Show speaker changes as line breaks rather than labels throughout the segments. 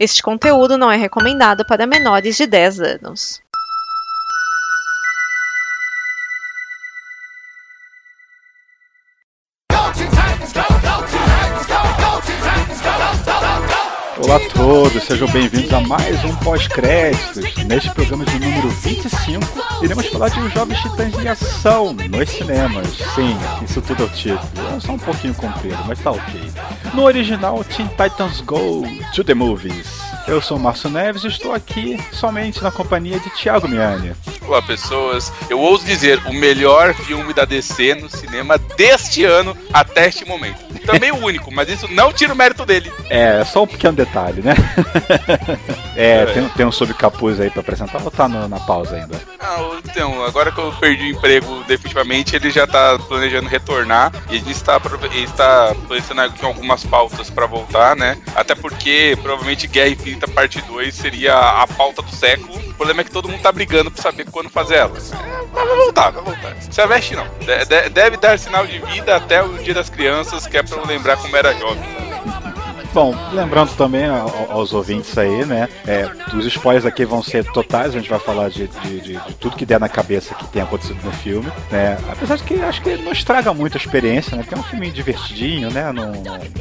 Este conteúdo não é recomendado para menores de 10 anos.
Olá a todos, sejam bem-vindos a mais um pós-créditos. Neste programa de número 25, iremos falar de Os Jovens Titãs em Ação nos cinemas. Sim, isso tudo é o título. É só um pouquinho comprido, mas tá ok. No original, Teen Titans Go to the Movies. Eu sou o Márcio Neves e estou aqui somente na companhia de Thiago Miani.
Olá, pessoas. Eu ouso dizer o melhor filme da DC no cinema deste ano até este momento. Também o único, mas isso não tira o mérito dele.
É, só um pequeno detalhe, né? é, tem, tem um subcapuz aí pra apresentar ou tá no, na pausa ainda?
Ah, então, agora que eu perdi o emprego definitivamente, ele já tá planejando retornar e ele está, ele está em algumas pautas para voltar, né? Até porque provavelmente Guerra Infinita Parte 2 seria a pauta do século. O problema é que todo mundo tá brigando pra saber quando fazer ela. É, mas vai voltar, vai voltar. Se aveste não. De, deve dar sinal de vida até o Dia das Crianças, que é pra eu lembrar como era jovem.
Bom, lembrando também aos ouvintes aí, né? É, os spoilers aqui vão ser totais, a gente vai falar de, de, de, de, tudo que der na cabeça que tem acontecido no filme, né? Apesar de que acho que não estraga muito a experiência, né? Porque é um filme divertidinho, né? Não,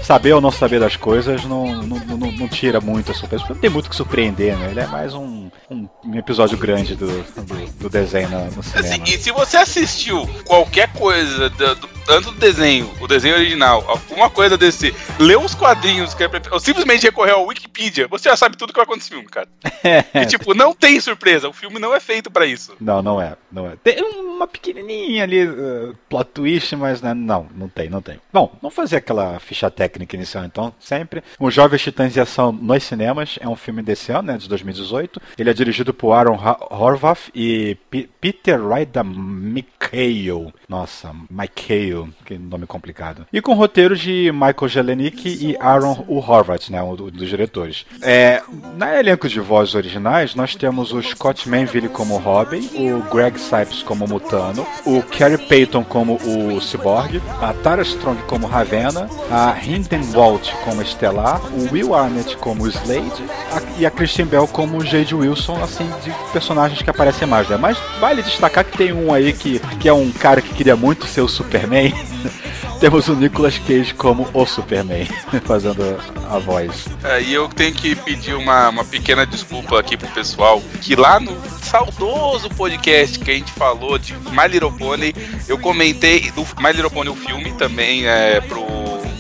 saber ou não saber das coisas não, não, não, não tira muito a surpresa, porque não tem muito que surpreender, né? Ele é mais um, um, episódio grande do, do, do desenho no, no cinema. Assim,
e se você assistiu qualquer coisa do, do tanto do desenho, o desenho original, alguma coisa desse, leu os quadrinhos, que é, ou simplesmente recorrer ao Wikipedia, você já sabe tudo que vai acontecer no filme, cara. e tipo, não tem surpresa, o filme não é feito para isso.
Não, não é, não é. Tem uma pequenininha ali, uh, plot twist, mas né, não, não tem, não tem. Bom, vamos fazer aquela ficha técnica inicial então, sempre. O Jovens Titãs de Ação nos cinemas é um filme desse ano, né, de 2018. Ele é dirigido por Aaron Horvath e P Peter Ryder McHale. Nossa, McHale que nome complicado. E com roteiros de Michael Jelenic e Aaron U. Horvath, né, um dos diretores. É, na elenco de vozes originais, nós temos o Scott Manville como Robin, o Greg Sipes como Mutano, o Kerry Payton como o Cyborg, a Tara Strong como Ravenna, a Hinden Walt como Estelar, o Will Arnett como Slade a, e a Christian Bell como Jade Wilson, assim, de personagens que aparecem mais, né? Mas vale destacar que tem um aí que, que é um cara que queria muito ser o Superman. Temos o Nicolas Cage como o Superman, fazendo a voz.
É, e eu tenho que pedir uma, uma pequena desculpa aqui pro pessoal, que lá no saudoso podcast que a gente falou de My Little Pony, eu comentei do My Little Pony, o filme, também é, pro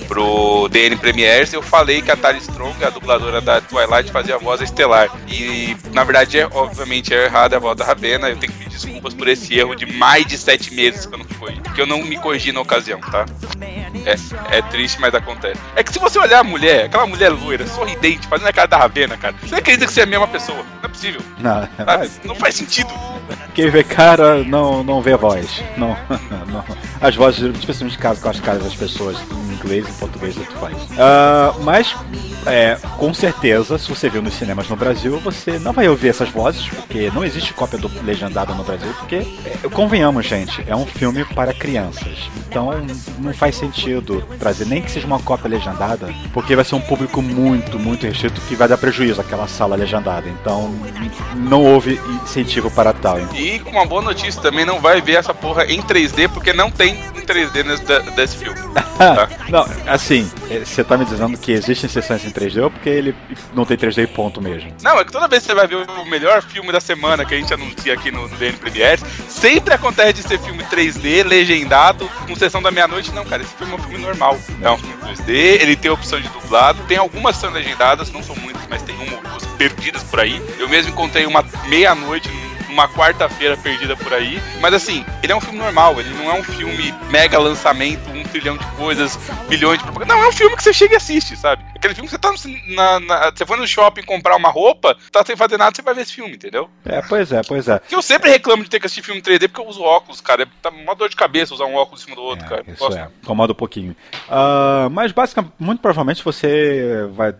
pro DN Premiers, eu falei que a Tali Strong, a dubladora da Twilight, fazia a voz estelar. E na verdade, é, obviamente, é errada a voz da Ravena. Eu tenho que pedir desculpas por esse erro de mais de sete meses que eu não fui. Que eu não me corrigi na ocasião, tá? É, é triste, mas acontece. É que se você olhar a mulher, aquela mulher loira, sorridente, fazendo a cara da Ravena, cara, você acredita que você é a mesma pessoa. Não é possível.
Não,
não faz sentido.
Quem vê cara não, não vê voz. Não, não. As vozes, especialmente caso com as caras das pessoas, em inglês português, tanto faz. Uh, mas, é, com certeza, se você viu nos cinemas no Brasil, você não vai ouvir essas vozes, porque não existe cópia do legendado no Brasil, porque, é, convenhamos, gente, é um filme para crianças. Então, não faz sentido trazer nem que seja uma cópia legendada, porque vai ser um público muito, muito restrito que vai dar prejuízo àquela sala legendada. Então, não houve incentivo para tal.
E com uma boa notícia também não vai ver essa porra em 3D, porque não tem em 3D nesse, desse filme.
Tá? não, assim, é, você tá me dizendo que existem sessões em 3D ou porque ele não tem 3D e ponto mesmo?
Não, é que toda vez que você vai ver o melhor filme da semana que a gente anuncia aqui no, no DN Premiere, sempre acontece de ser filme 3D, legendado, com sessão da meia-noite. Não, cara, esse filme é um filme normal. É um filme 2D, ele tem opção de dublado, tem algumas sessões legendadas, não são muitas, mas tem uma ou duas perdidas por aí. Eu mesmo encontrei uma meia-noite uma quarta-feira perdida por aí. Mas assim, ele é um filme normal, ele não é um filme mega lançamento, trilhão de coisas, bilhões de propaganda. Não, é um filme que você chega e assiste, sabe? Aquele filme que você tá na, na, Você foi no shopping comprar uma roupa, tá sem fazer nada, você vai ver esse filme, entendeu?
É, pois é, pois é.
Que eu sempre reclamo de ter que assistir filme 3D porque eu uso óculos, cara. Tá uma dor de cabeça usar um óculos em cima do outro,
é,
cara.
Isso Gosto. é, incomoda um pouquinho. Uh, mas basicamente, muito provavelmente você vai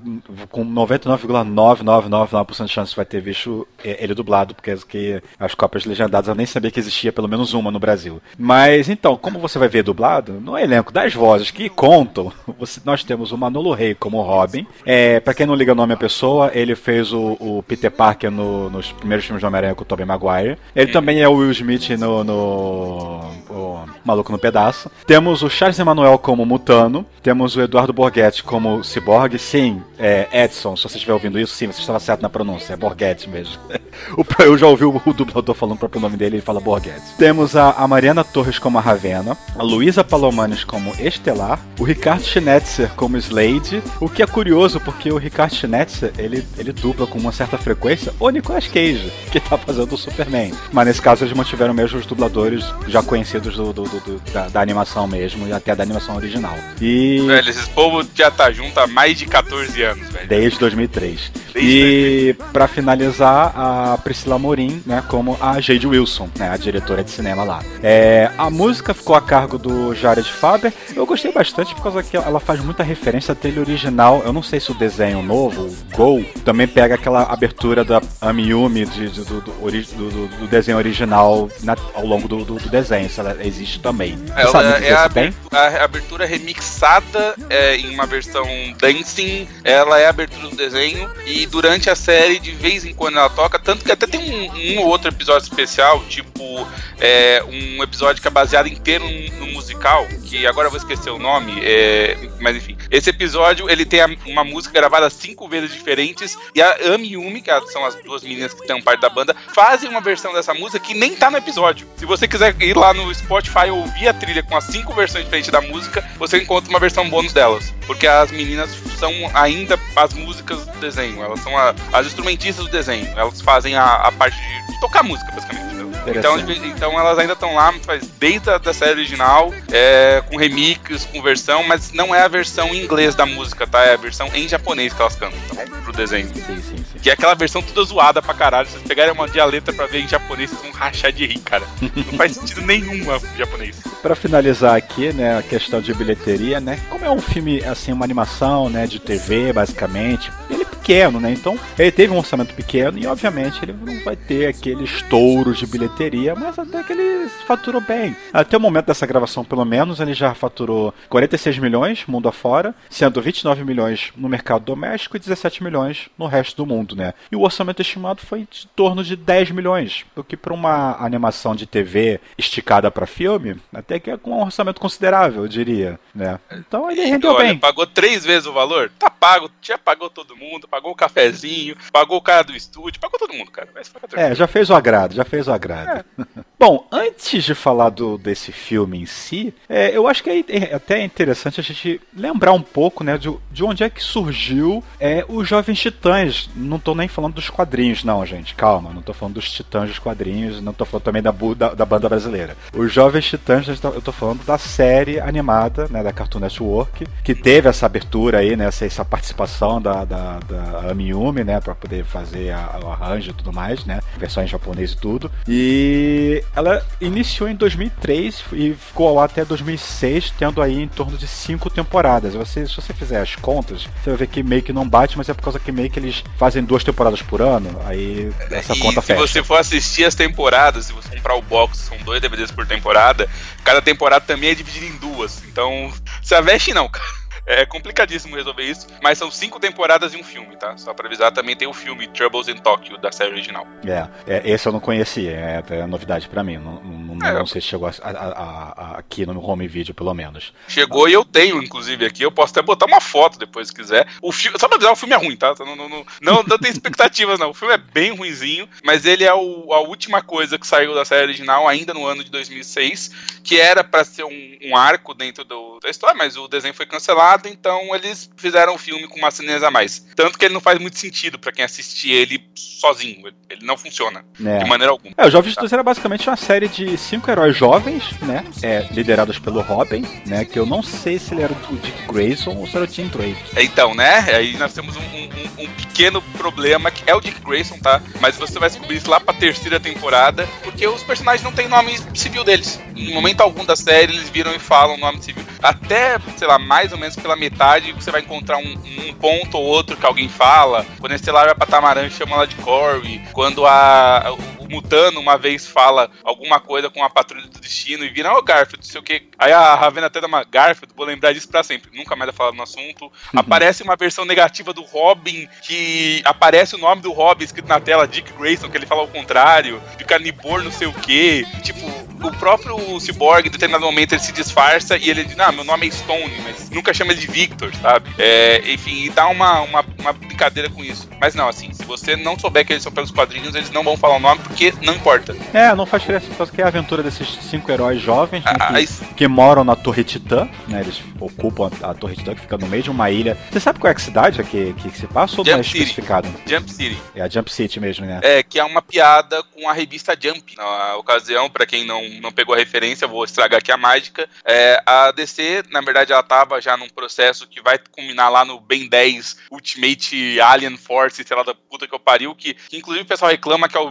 com 99,9999% de chance vai ter visto ele dublado, porque as cópias legendadas eu nem sabia que existia pelo menos uma no Brasil. Mas então, como você vai ver dublado, no elenco das vozes que contam, você, nós temos o Manolo Rey como Robin. É, pra quem não liga o nome à pessoa, ele fez o, o Peter Parker no, nos primeiros filmes do Homem-Aranha com o Tobey Maguire. Ele também é o Will Smith no, no o Maluco no Pedaço. Temos o Charles Emanuel como Mutano. Temos o Eduardo Borghetti como Cyborg. Sim, é, Edson, se você estiver ouvindo isso, sim, você estava certo na pronúncia. É Borghetti mesmo. eu já ouvi o, o dublador falando o próprio nome dele, ele fala Borghetti. Temos a, a Mariana Torres como a Ravena. A Luísa Palomanes como Estelar. O Ricardo Schnetzer como Slade. O que é curioso, porque o Ricardo Schnetzer, ele, ele dupla com uma certa frequência o Nicolas Cage, que tá fazendo o Superman. Mas nesse caso eles mantiveram mesmo os dubladores já conhecidos do, do, do, do da, da, animação mesmo e até da animação original. E.
Velho, esses povo já tá junto há mais de 14 anos, velho.
Desde 2003. Desde e para finalizar, a Priscila Morim, né, como a Jade Wilson, né, a diretora de cinema lá. É, a música ficou a cargo do Jared Faber. Eu gostei bastante por causa que ela faz muita referência à trilha original. Eu não sei se o desenho novo, o Go, também pega aquela abertura da Amiyumi de, de, do, do, do, desenho original na, ao longo do, desenho, se ela existe também.
É, sabe, é a, a, abertura remixada é, em uma versão dancing, ela é a abertura do desenho e durante a série, de vez em quando ela toca, tanto que até tem um, um ou outro episódio especial, tipo é, um episódio que é baseado inteiro no, no musical, que agora eu vou esquecer o nome, é, mas enfim. Esse episódio, ele tem uma música gravada cinco vezes diferentes, e a Ami Yumi, que são as duas meninas que estão parte da banda, fazem uma versão dessa música que nem tá no episódio. Se você quiser ir lá no Spotify ouvir a trilha com as cinco versões diferentes da música, você encontra uma versão bônus delas. Porque as meninas são ainda as músicas do desenho, elas são a, as instrumentistas do desenho, elas fazem a, a parte de tocar música, basicamente. Então, então elas ainda estão lá, faz desde a da série original, é, com remix, com versão, mas não é a versão em inglês da música, tá? É a versão em japonês que elas cantam, tá Pro desenho. Sim, sim, sim. Que é aquela versão toda zoada pra caralho. Se vocês pegarem uma dialeta pra ver em japonês, vocês vão rachar de rir, cara. Não faz sentido nenhum em japonês.
Pra finalizar aqui, né, a questão de bilheteria, né? Como é um filme, assim, uma animação, né, de TV, basicamente, ele pequeno, né? Então ele teve um orçamento pequeno e obviamente ele não vai ter aquele estouro de bilheteria, mas até que ele faturou bem. Até o momento dessa gravação, pelo menos, ele já faturou 46 milhões mundo afora, sendo 29 milhões no mercado doméstico e 17 milhões no resto do mundo, né? E o orçamento estimado foi de torno de 10 milhões, o que para uma animação de TV esticada para filme, até que é com um orçamento considerável, eu diria, né? Então ele rendeu Olha, bem.
Pagou três vezes o valor? Tá pago, já pagou todo mundo, pagou o cafezinho, pagou o cara do estúdio, pagou todo mundo, cara.
É, já fez o agrado, já fez o agrado. É. Bom, antes de falar do, desse filme em si, é, eu acho que é, é até interessante a gente lembrar um pouco, né, de, de onde é que surgiu é, os Jovens Titãs. Não tô nem falando dos quadrinhos, não, gente. Calma, não tô falando dos Titãs dos quadrinhos, não tô falando também da, da, da banda brasileira. Os Jovens Titãs, eu tô falando da série animada, né, da Cartoon Network, que teve essa abertura aí, né, essa, essa participação da, da, da Amiyumi, né, pra poder fazer a, o arranjo e tudo mais, né, versão em japonês e tudo. E ela iniciou em 2003 e ficou ar até 2006, tendo aí em torno de cinco temporadas. Você, se você fizer as contas, você vai ver que meio que não bate, mas é por causa que meio que eles fazem duas temporadas por ano, aí essa e conta
se
fecha.
Se você for assistir as temporadas, se você comprar o box, são dois DVDs por temporada, cada temporada também é dividida em duas. Então, se aveste não, cara. É complicadíssimo resolver isso, mas são cinco temporadas e um filme, tá? Só pra avisar, também tem o filme Troubles in Tokyo, da série original.
É, é esse eu não conhecia, é, é novidade pra mim. Não, não, é. não sei se chegou a, a, a, aqui no home video, pelo menos.
Chegou e eu tenho, inclusive, aqui. Eu posso até botar uma foto depois, se quiser. O filme, só pra avisar, o filme é ruim, tá? Não, não, não, não, não tem expectativas, não. O filme é bem ruinzinho, mas ele é o, a última coisa que saiu da série original, ainda no ano de 2006, que era para ser um, um, arco dentro do, da história, mas o desenho foi cancelado então eles fizeram o filme com uma cenas a mais. Tanto que ele não faz muito sentido para quem assistir ele sozinho. Ele não funciona é. de maneira alguma.
É, o Jovens Titãs era basicamente uma série de cinco heróis jovens, né? É, liderados pelo Robin, né? Que eu não sei se ele era o Dick Grayson ou se era o Tim Drake.
Então, né? Aí nós temos um, um, um pequeno problema que é o Dick Grayson, tá? Mas você vai descobrir isso lá pra terceira temporada, porque os personagens não têm nome civil deles. Em momento algum da série eles viram e falam o nome civil. Até, sei lá, mais ou menos pela metade você vai encontrar um, um ponto ou outro que alguém fala. Quando a Estelar vai pra Tamarã, chama ela de Corey. Quando a, Mutano uma vez fala alguma coisa com a patrulha do destino e vira, ô oh, Garfield, não sei o que. Aí a Ravena até dá uma Garfield, vou lembrar disso pra sempre. Nunca mais vai falar no assunto. Uhum. Aparece uma versão negativa do Robin, que aparece o nome do Robin escrito na tela, Dick Grayson, que ele fala ao contrário, fica Nibor não sei o que. Tipo, o próprio Cyborg, em determinado momento, ele se disfarça e ele diz, não, meu nome é Stone, mas nunca chama ele de Victor, sabe? É, enfim, e dá uma, uma, uma, brincadeira com isso. Mas não, assim, se você não souber que eles são pelos quadrinhos, eles não vão falar o nome porque não importa.
É, não faz diferença, porque é a aventura desses cinco heróis jovens né, ah, que, que, moram na Torre Titã, né? Eles ocupam a, a, Torre Titã, que fica no meio de uma ilha. Você sabe qual é a cidade que, que, que se passa ou Jump não é especificado?
Jump City.
É a Jump City mesmo, né?
É, que é uma piada com a revista Jump. Na ocasião, para quem não, não pegou a referência, vou estragar aqui a mágica. É, a DC, na verdade, ela tava já num processo que vai culminar lá no Ben 10 Ultimate Alien Force, sei lá da puta que eu pariu, que, que inclusive o pessoal reclama que é o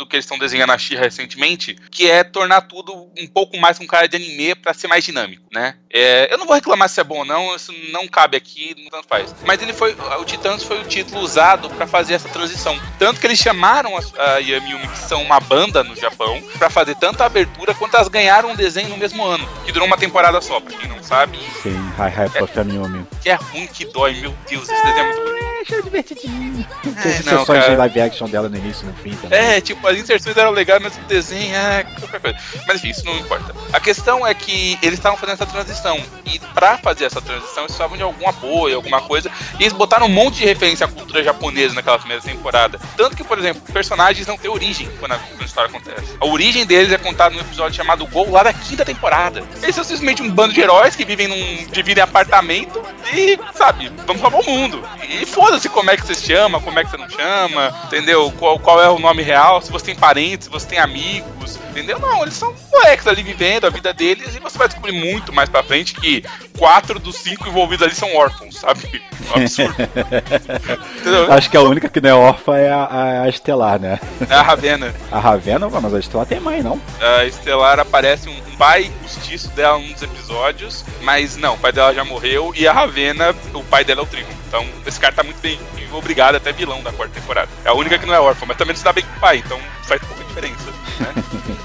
modo que eles estão desenhando na Xirra recentemente, que é tornar tudo um pouco mais com cara de anime para ser mais dinâmico, né? É, eu não vou reclamar se é bom ou não, isso não cabe aqui, não tanto faz. Mas ele foi, o Titãs foi o título usado para fazer essa transição. Tanto que eles chamaram a, a Yami Yumi, que são uma banda no Japão, para fazer tanto a abertura quanto elas ganharam um desenho no mesmo ano, que durou uma temporada só, pra quem não sabe.
Sim, Hi Hi é, Yumi.
Que é ruim que dói, meu Deus, esse desenho é muito
achei divertidinho. É, não, cara. de live action dela no início e no fim também.
É, tipo, as inserções eram legais, mas o desenho é qualquer coisa. Mas enfim, isso não importa. A questão é que eles estavam fazendo essa transição. E pra fazer essa transição, eles precisavam de algum apoio, alguma coisa. E eles botaram um monte de referência à cultura japonesa naquela primeira temporada. Tanto que, por exemplo, personagens não têm origem quando a, quando a história acontece. A origem deles é contada num episódio chamado Gol, lá da quinta temporada. Eles são simplesmente um bando de heróis que vivem num. dividem apartamento e, sabe, vamos salvar o mundo. E foda-se como é que vocês chama, como é que você não chama, entendeu? Qual, qual é o nome real, se você tem parentes, se você tem amigos, entendeu? Não, eles são moleques ali vivendo a vida deles e você vai descobrir muito mais pra frente que quatro dos cinco envolvidos ali são órfãos, sabe? Um absurdo.
Acho que a única que não é órfã é a, a Estelar, né?
É a Ravena.
A Ravena, mas a Estelar tem mãe, não?
A Estelar aparece um pai postiço dela num dos episódios, mas não, o pai dela já morreu e a Ravena, o pai dela é o Trigo. Então esse cara tá muito bem obrigado, até vilão da quarta temporada. É a única que não é órfã, mas também não se dá bem com o pai, então faz pouca diferença. Né?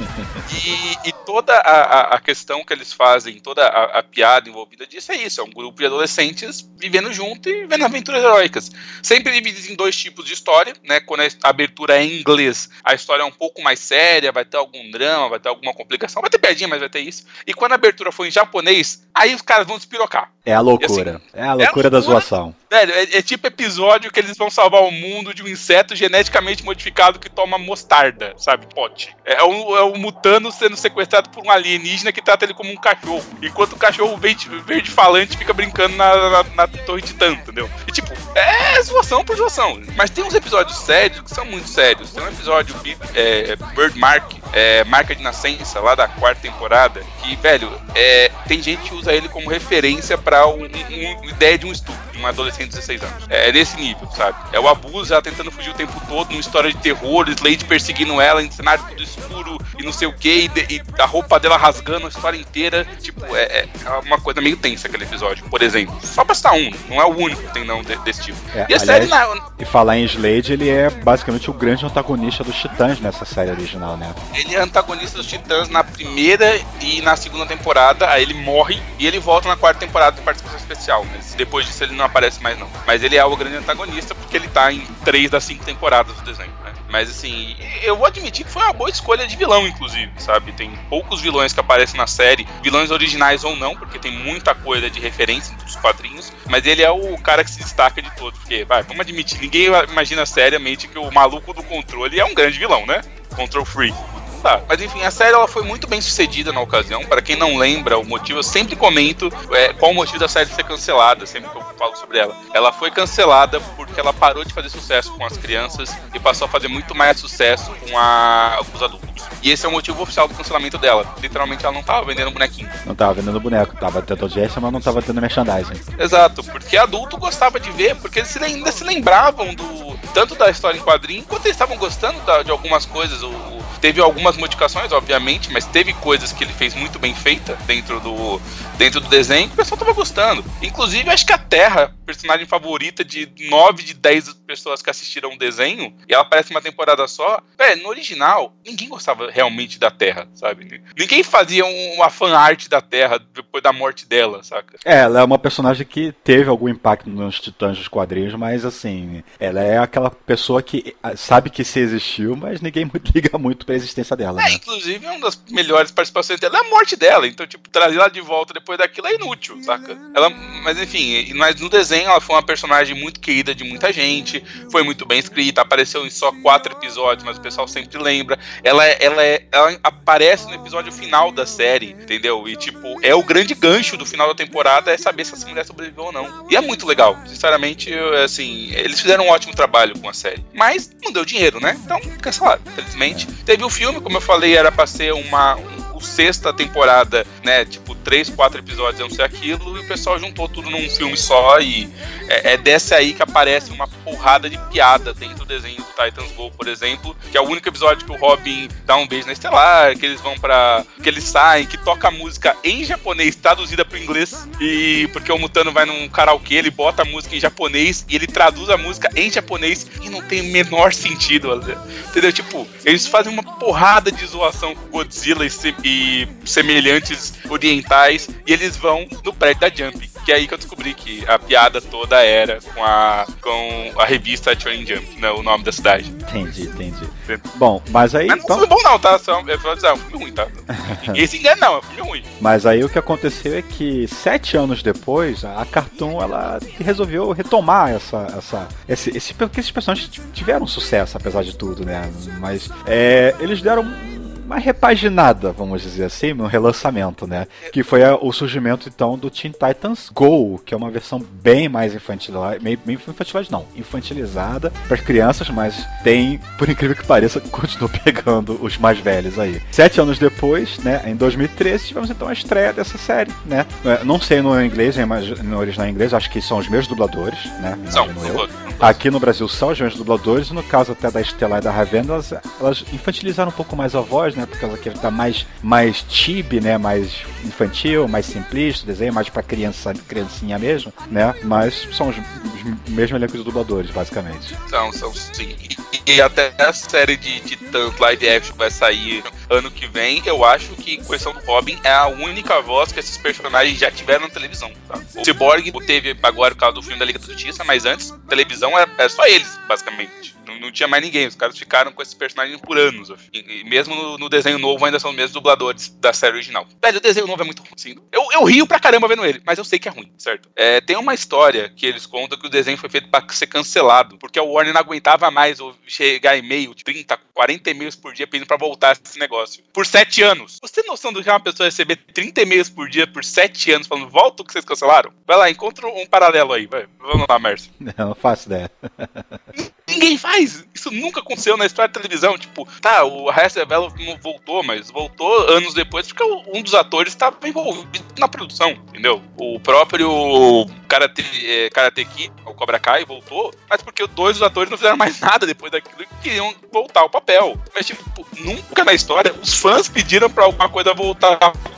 e, e, toda a, a, questão que eles fazem, toda a, a, piada envolvida disso é isso: é um grupo de adolescentes vivendo junto e vivendo aventuras heróicas. Sempre divididos em dois tipos de história, né? Quando a abertura é em inglês, a história é um pouco mais séria, vai ter algum drama, vai ter alguma complicação, vai ter piadinha, mas vai ter isso. E quando a abertura for em japonês, aí os caras vão despirocar.
É a loucura. Assim, é a loucura é da zoação.
Velho, é, é, tipo episódio que eles vão salvar o mundo de um inseto geneticamente modificado que toma mostarda, sabe? Pote. É o, é o mutano sendo sequestrado por um alienígena que trata ele como um cachorro. Enquanto o cachorro verde, verde falante fica brincando na, na, na torre entendeu? E tipo, é zoação por zoação. Mas tem uns episódios sérios que são muito sérios. Tem um episódio é, Bird Mark, é, Marca de Nascença, lá da quarta temporada, que, velho, é, tem gente que usa ele como referência pra um, um, uma ideia de um estupro de uma adolescente de 16 anos. É, é desse nível, sabe? É o abuso, ela tentando fugir o tempo todo, numa história de terror, Slade perseguindo ela em cenário tudo escuro e não sei o que, e, e, a roupa dela rasgando a história inteira. Tipo, é, é, uma coisa meio tensa aquele episódio, por exemplo. Só pra citar um, não é o único que tem não desse tipo.
É, e a aliás, série na... E falar em Slade, ele é basicamente o grande antagonista dos Titãs nessa série original, né?
Ele é antagonista dos Titãs na primeira e na segunda temporada, aí ele morre e ele volta na quarta temporada de participação especial. Mas depois disso ele não aparece mais, não. Mas ele é o grande antagonista porque ele tá em três das cinco temporadas do desenho, né? Mas assim, eu vou admitir que foi uma boa escolha de vilão, inclusive, sabe? Tem poucos vilões que aparecem na série, vilões originais ou não, porque tem muita coisa de referência dos quadrinhos, mas ele é o cara que se destaca de todos, porque, vai, vamos admitir, ninguém imagina seriamente que o maluco do controle é um grande vilão, né? Control Free tá. Mas enfim, a série ela foi muito bem sucedida na ocasião. Para quem não lembra o motivo, eu sempre comento é, qual o motivo da série ser cancelada, sempre que eu falo sobre ela. Ela foi cancelada porque ela parou de fazer sucesso com as crianças e passou a fazer muito mais sucesso com, a, com os adultos. E esse é o motivo oficial do cancelamento dela. Literalmente ela não tava vendendo bonequinho.
Não tava vendendo boneco, tava tendo audiência, mas não tava tendo merchandising.
Exato, porque adulto gostava de ver, porque eles ainda se lembravam do tanto da história em quadrinho, quanto eles estavam gostando da, de algumas coisas. O, Teve algumas modificações, obviamente, mas teve coisas que ele fez muito bem feita dentro do, dentro do desenho que o pessoal tava gostando. Inclusive, acho que a Terra, personagem favorita de 9 de 10 pessoas que assistiram o desenho, e ela aparece uma temporada só. É, no original, ninguém gostava realmente da Terra, sabe? Ninguém fazia uma fan art da Terra depois da morte dela, saca?
É, ela é uma personagem que teve algum impacto nos Titãs dos quadrinhos, mas assim, ela é aquela pessoa que ah, sabe que se existiu, mas ninguém liga muito pra existência dela.
É,
né?
inclusive, uma das melhores participações dela é a morte dela. Então, tipo, trazer ela de volta depois daquilo é inútil, saca? Ela, mas enfim, mas no desenho ela foi uma personagem muito querida de muita gente, foi muito bem escrita, apareceu em só quatro episódios, mas o pessoal sempre lembra. Ela, ela, é, ela aparece no episódio final da série, entendeu? E, tipo, é o grande gancho do final da temporada é saber se essa mulher sobreviveu ou não. E é muito legal. Sinceramente, eu, assim, eles fizeram um ótimo trabalho com a série. Mas não deu dinheiro, né? Então, cancelaram, felizmente. Teve o filme, como eu falei, era pra ser uma, um, sexta temporada, né? Tipo, três, quatro episódios, eu não sei aquilo, e o pessoal juntou tudo num filme só. E é, é dessa aí que aparece uma porrada de piada dentro do desenho do Titans Go, por exemplo, que é o único episódio que o Robin dá um beijo na Estelar, que eles vão para que eles saem, que toca música em japonês, traduzida pro inglês, e porque o Mutano vai num karaokê, ele bota a música em japonês e ele traduz a música em japonês e não tem o menor sentido, entendeu? Tipo, eles fazem uma porrada de zoação com Godzilla e, e semelhantes orientais e eles vão no prédio da Jump, que é aí que eu descobri que a piada toda era com a, com a revista Train Jump, né, o nome da cidade.
Entendi, entendi. Bom, mas aí.
Mas não então... bom, não, tá? Só, é, é um filme ruim, tá? Esse engano não, é um filme ruim.
Mas aí o que aconteceu é que sete anos depois, a Cartoon ela resolveu retomar essa. essa esse, esse, porque esses personagens tiveram sucesso, apesar de tudo, né? Mas é, eles deram uma repaginada, vamos dizer assim, um relançamento, né? Que foi a, o surgimento então do Teen Titans Go, que é uma versão bem mais infantilizada, bem, bem infantilizada não, infantilizada para crianças, mas tem, por incrível que pareça, continua pegando os mais velhos aí. Sete anos depois, né, em 2013, tivemos então a estreia dessa série, né? É, não sei no inglês, mas no original inglês, acho que são os mesmos dubladores, né?
São,
Aqui no Brasil são os mesmos dubladores, no caso até da Estelar e da Ravena, elas, elas infantilizaram um pouco mais a voz, né? Por causa que tá mais, mais tibi, né? Mais infantil, mais simplista, desenho mais pra criança, criancinha mesmo, né? Mas são os, os mesmos elencos de dubladores, basicamente.
São, são sim. E, até a série de Titãs live action vai sair ano que vem, eu acho que, exceção do Robin, é a única voz que esses personagens já tiveram na televisão. Tá? O Cyborg teve agora o caso do filme da Liga da Justiça, mas antes, televisão era, era só eles, basicamente. Não, não, tinha mais ninguém. Os caras ficaram com esses personagens por anos. E, e mesmo no, no, desenho novo, ainda são os mesmos dubladores da série original. Velho, o desenho novo é muito ruim. Eu, eu rio pra caramba vendo ele, mas eu sei que é ruim, certo? É, tem uma história que eles contam que o desenho foi feito pra ser cancelado, porque o Warner não aguentava mais chegar e-mail de 30, 40 e-mails por dia pedindo pra voltar esse negócio. Por 7 anos. Você tem noção do que é uma pessoa receber 30 e-mails por dia por 7 anos falando, volta o que vocês cancelaram? Vai lá, encontra um paralelo aí, vai. Vamos lá, Márcio.
Não, não faço ideia.
Ninguém faz. Isso nunca aconteceu na história da televisão. Tipo, tá, o Arrested Development voltou, mas voltou anos depois porque um dos atores estava envolvido na produção, entendeu? O próprio Karate, é, Karate Kid, o Cobra Kai, voltou, mas porque dois dos atores não fizeram mais nada depois daquilo e queriam voltar ao papel. Mas, tipo, nunca na história os fãs pediram pra alguma coisa voltar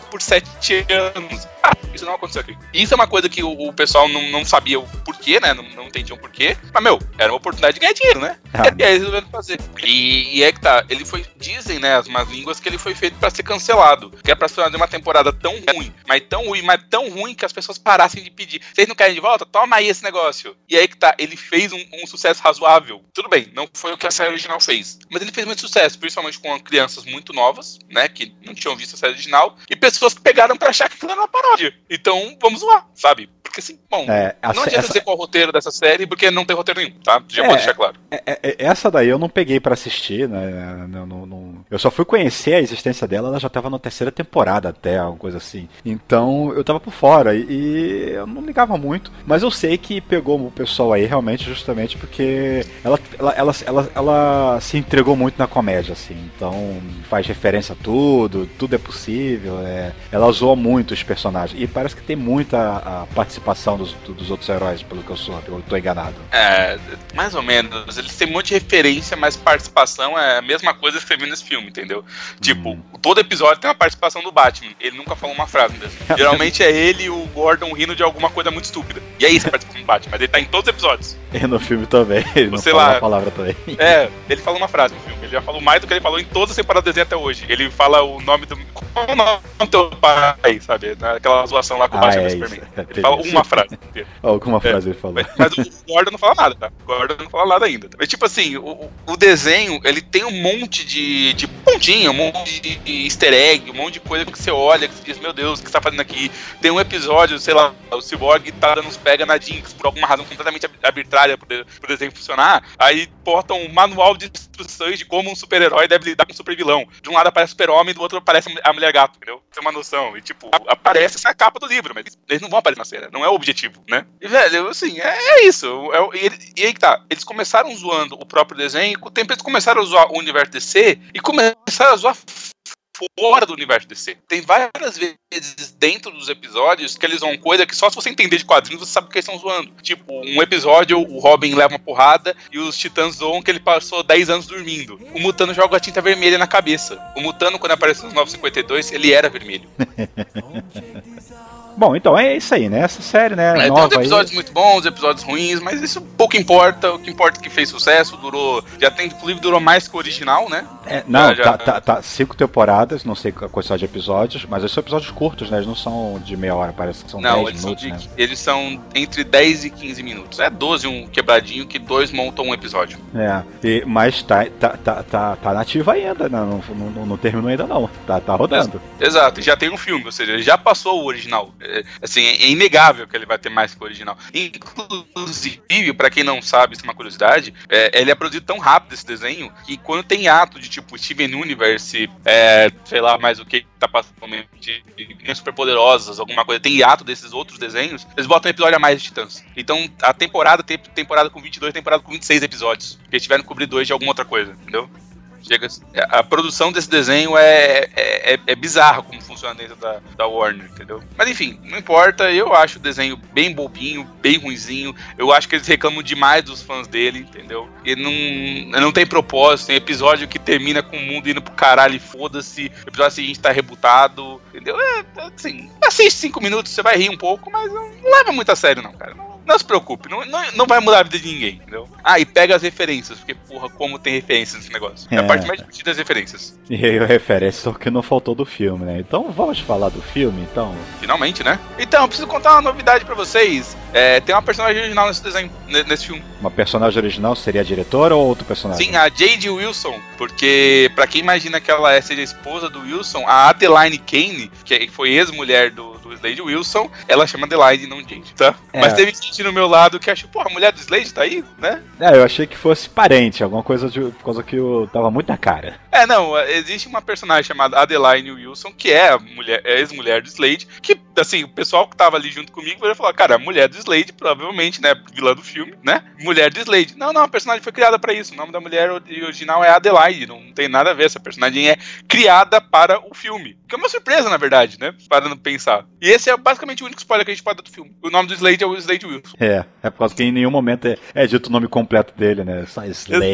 por sete anos. Ah, isso não aconteceu aqui. Isso é uma coisa que o, o pessoal não, não sabia o porquê, né? Não, não entendiam o porquê. Mas, meu, era uma oportunidade de ganhar dinheiro, né? Ah. E aí resolveram fazer. E, e, é que tá, ele foi. Dizem, né, as más línguas, que ele foi feito para ser cancelado. Que é pra ser uma temporada tão ruim, mas tão ruim, mas tão ruim que as pessoas parassem de pedir. Vocês não querem de volta? Toma aí esse negócio. E aí que tá, ele fez um, um sucesso razoável. Tudo bem, não foi o que a série original fez. Mas ele fez muito sucesso, principalmente com crianças muito novas, né? Que não tinham visto a série original. E pessoas que pegaram para achar que aquilo era uma paródia. Então, vamos lá, sabe? Porque assim, bom, é, não adianta essa... dizer qual o roteiro dessa série, porque não tem roteiro nenhum, tá? Já é, pode deixar claro.
É, é, é essa daí eu não peguei para assistir, né? Não, não, não, eu só fui conhecer a existência dela, ela já tava na terceira temporada até, alguma coisa assim. Então eu tava por fora e, e eu não ligava muito, mas eu sei que pegou o pessoal aí realmente justamente porque ela, ela, ela, ela, ela se entregou muito na comédia, assim. Então faz referência a tudo, tudo é possível. É, ela zoa muito os personagens. E parece que tem muita a participação dos, dos outros heróis, pelo que eu soube, eu tô enganado.
É, mais ou menos. Eles têm um monte de referência, mas participação é a mesma coisa que nesse filme, entendeu? Tipo,
Hum.
todo episódio tem uma participação do Batman. Ele nunca falou uma frase mesmo. Geralmente é ele e o Gordon rindo de alguma coisa muito estúpida. E é isso a participação do Batman, mas ele tá em todos os episódios.
E no filme também, ele não
Sei
fala
lá.
a palavra também.
É, ele fala uma frase no filme. Ele já falou mais do que ele falou em todas as temporadas do desenho até hoje. Ele fala o nome do. Qual é o nome do teu pai, sabe? Naquela zoação lá com o
Ah,
Batman
é isso.
Superman.
É,
Ele fala uma
isso.
frase.
Alguma frase ele falou.
Mas, mas o Gordon não fala nada, tá? O Gordon não fala nada ainda. Mas, tipo assim, o, o desenho, ele tem um monte de, de pontinha, um monte de easter egg, um monte de coisa que você olha, que você diz, meu Deus, o que você tá fazendo aqui? Tem um episódio, sei lá, o Cyborg tá dando uns pega na Jinx por alguma razão completamente arbitrária pro, de, pro desenho funcionar, aí portam um manual de instruções de como um super-herói deve lidar com um super-vilão. De um lado aparece o super-homem, do outro aparece a mulher gato, entendeu? Tem uma noção. E, tipo, aparece essa capa do livro, mas eles não vão aparecer na cena, não é o objetivo, né? E, velho, assim, é, é isso. É o- e, e aí que tá, eles começaram zoando o próprio desenho, com o tempo eles começaram a zoar o universo DC e começaram a zoar fora do universo DC. Tem várias vezes dentro dos episódios que eles vão coisa que só se você entender de quadrinhos você sabe o que eles estão zoando. Tipo, um episódio, o Robin leva uma porrada e os titãs zoam que ele passou 10 anos dormindo. O Mutano joga a tinta vermelha na cabeça. O Mutano, quando apareceu nos 952, ele era vermelho.
Bom, então é isso aí, né? Essa série, né?
É, tem uns
nova aí.
episódios muito bons, episódios ruins, mas isso pouco importa. O que importa é que fez sucesso, durou. Já tem, inclusive, durou mais que o original, né?
É, não,
Já- já-
Tá, tá, tá cinco temporadas, não sei a quantidade de episódios, mas esses são episódios curtos, né? Eles não são de meia hora, parece que são
Não,
10
eles são,
minutos,
de-
né?
eles são entre 10 e 15 minutos. É 12 um quebradinho que dois montam um episódio.
É, e- mas tá, tá, tá, tá, tá nativo ainda, né? Não, não, não, não terminou ainda não. Tá, tá rodando.
Exato, já tem um filme, ou seja, já passou o original. É, assim, é inegável que ele vai ter mais que o original. Inclusive, pra quem não sabe, isso é uma curiosidade, é, ele é produzido tão rápido esse desenho que quando tem ato de tipo Steven Universe, é, sei lá mais o que tá passando de de super poderosas, alguma coisa, tem ato desses outros desenhos, eles botam um episódio a mais de Titãs. Então a temporada tem temporada com 22, temporada com 26 episódios, porque eles tiveram que cobrir dois de alguma outra coisa, entendeu? Chega, a produção desse desenho é, é, é, é bizarra como funciona dentro da, da Warner, entendeu? Mas enfim, não importa, eu acho o desenho bem bobinho, bem ruinzinho. Eu acho que eles reclamam demais dos fãs dele, entendeu? E não, não tem propósito, tem episódio que termina com o mundo indo pro caralho e foda-se, o episódio seguinte tá rebutado, entendeu? É, assim, assiste cinco minutos, você vai rir um pouco, mas não leva muito a sério não, cara. Não, não se preocupe, não, não, não vai mudar a vida de ninguém, entendeu? Ah, e pega as referências, porque, porra, como tem referências nesse negócio. É,
É.
a parte mais divertida das referências.
E aí referência ao que não faltou do filme, né? Então vamos falar do filme, então.
Finalmente, né? Então, eu preciso contar uma novidade pra vocês. É, tem uma personagem original nesse desenho, ne- nesse filme.
Uma personagem original seria a diretora ou outro personagem?
Sim, a Jade Wilson, porque pra quem imagina que ela é seja a esposa do Wilson, a Adeline Kane, que foi ex-mulher do, do Slade Wilson, ela chama Adeline e não Jade, tá?
É.
Mas teve gente no meu lado que achou, pô, a mulher do Slade tá aí, né?
É, eu achei que fosse parente, alguma coisa de, por causa que eu tava muito na cara.
É, não, existe uma personagem chamada Adeline Wilson, que é a mulher, é a ex-mulher do Slade, que, assim, o pessoal que tava ali junto comigo vai falar, cara, a mulher do Slade, provavelmente, né, vilã do filme, né, mulher do Slade. Não, não, a personagem foi criada pra isso, o nome da mulher original é Adelaide, não tem nada a ver, essa personagem é criada para o filme. Que é uma surpresa, na verdade, né, parando pra pensar. E esse é basicamente o único spoiler que a gente pode dar do filme. O nome do Slade é o Slade Wilson.
É, é por causa que em nenhum momento é, é dito o nome completo dele, né? Só Slade.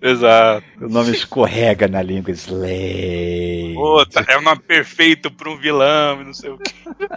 Exato.
O nome escorrega na língua, Slade.
Puta, é um nome perfeito pra um vilão e não sei o quê.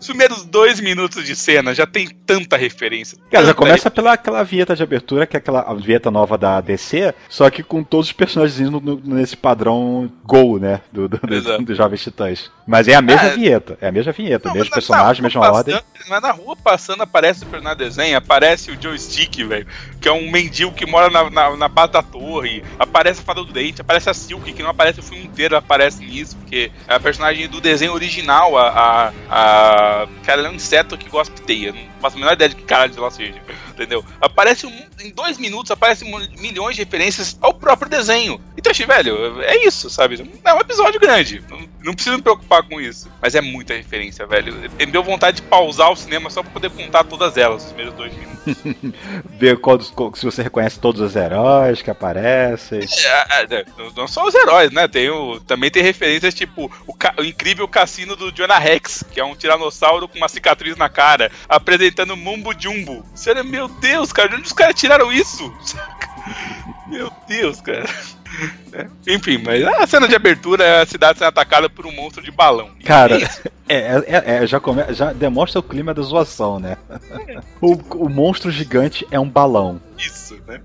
Os primeiros dois minutos de cena já tem tanta referência.
Cara, já
tanta
começa pela aquela vinheta de abertura, que é aquela vinheta nova da DC, só que com todos os personagens no- no- nesse padrão Gol, né? Do, do, do, do Jovens Titãs. Mas é a mesma
É.
vinheta, é a mesma vinheta,
Não,
mesmo personagem,
na
mesma
rua
ordem.
passando- Mas na rua passando aparece o personagem desenho, aparece o joystick, velho, que é um mendigo que mora na, na, na base da torre, aparece a fada do dente, aparece a Silk, que não aparece o filme inteiro, aparece nisso, porque é a personagem do desenho original, a. a, a cara, ela é um inseto que gosta de teia. Não faço a menor ideia de que cara de lá seja. Entendeu? Aparece um, em dois minutos, aparecem milhões de referências ao próprio desenho. Então, achei, velho, é isso, sabe? É um episódio grande. Não, não preciso me preocupar com isso. Mas é muita referência, velho. Me deu vontade de pausar o cinema só pra poder contar todas elas, os primeiros dois minutos.
Ver qual, se você reconhece todos os heróis que aparecem.
É, é, é não só os heróis, né? Tem o, também tem referências tipo o, o incrível cassino do Jonah Rex, que é um tiranossauro com uma cicatriz na cara, apresentando Mumbo Jumbo. Sério, meu Deus, cara, de onde os caras tiraram isso? Meu Deus, cara. É. Enfim, mas a cena de abertura é a cidade sendo atacada por um monstro de balão.
Cara, é, é, é, é já, come, já demonstra o clima da zoação, né? O, o monstro gigante é um balão.
Isso, né?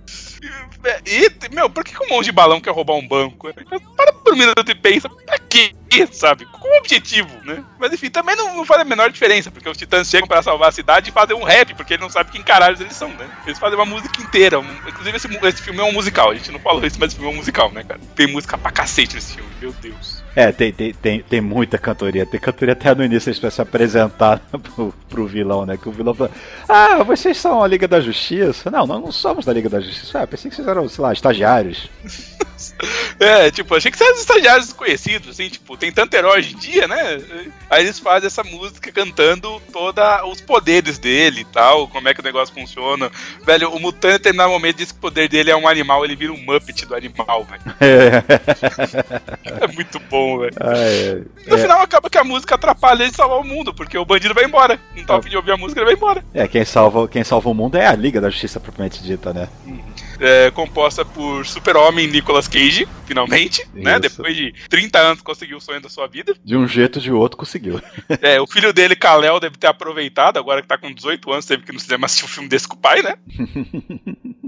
E, meu, por que, um monte de balão quer roubar um banco? Para por um minuto e pensa, pra quê, sabe? Qual o objetivo, né? Mas enfim, também não, não faz a menor diferença, porque os titãs chegam para salvar a cidade e fazem um rap, porque eles não sabem quem caralhos eles são, né? Eles fazem uma música inteira. Um, inclusive, esse, esse filme é um musical. A gente não falou isso, mas esse filme é um musical, né, cara? Tem música pra cacete nesse filme, meu Deus.
É, tem, tem, tem, tem muita cantoria. Tem cantoria até no início, eles se apresentar pro, pro vilão, né? Que o vilão fala: Ah, vocês são a Liga da Justiça? Não, nós não somos da Liga da Justiça. Ah, pensei que vocês eram, sei lá, estagiários.
É, tipo, achei que vocês eram estagiários desconhecidos, assim, tipo, tem tanto herói hoje em dia, né? Aí eles fazem essa música cantando todos os poderes dele e tal, como é que o negócio funciona. Velho, o mutante, no momento, diz que o poder dele é um animal, ele vira um Muppet do animal, velho. É. é muito bom, velho. Ah, é. No final, acaba que a música atrapalha ele salvar o mundo, porque o bandido vai embora. Não tá afim de ouvir a música, ele vai embora.
É, quem salva, quem salva o mundo é a Liga da Justiça propriamente dita, né? Uhum
é, composta por Super-Homem Nicolas Cage, finalmente, né? Isso. né? Depois de 30 anos conseguiu o sonho da sua vida.
De um jeito ou de outro conseguiu.
É, o filho dele, Kal-El, deve ter aproveitado, agora que tá com 18 anos, teve que no cinema assistir um filme desse com o pai, né?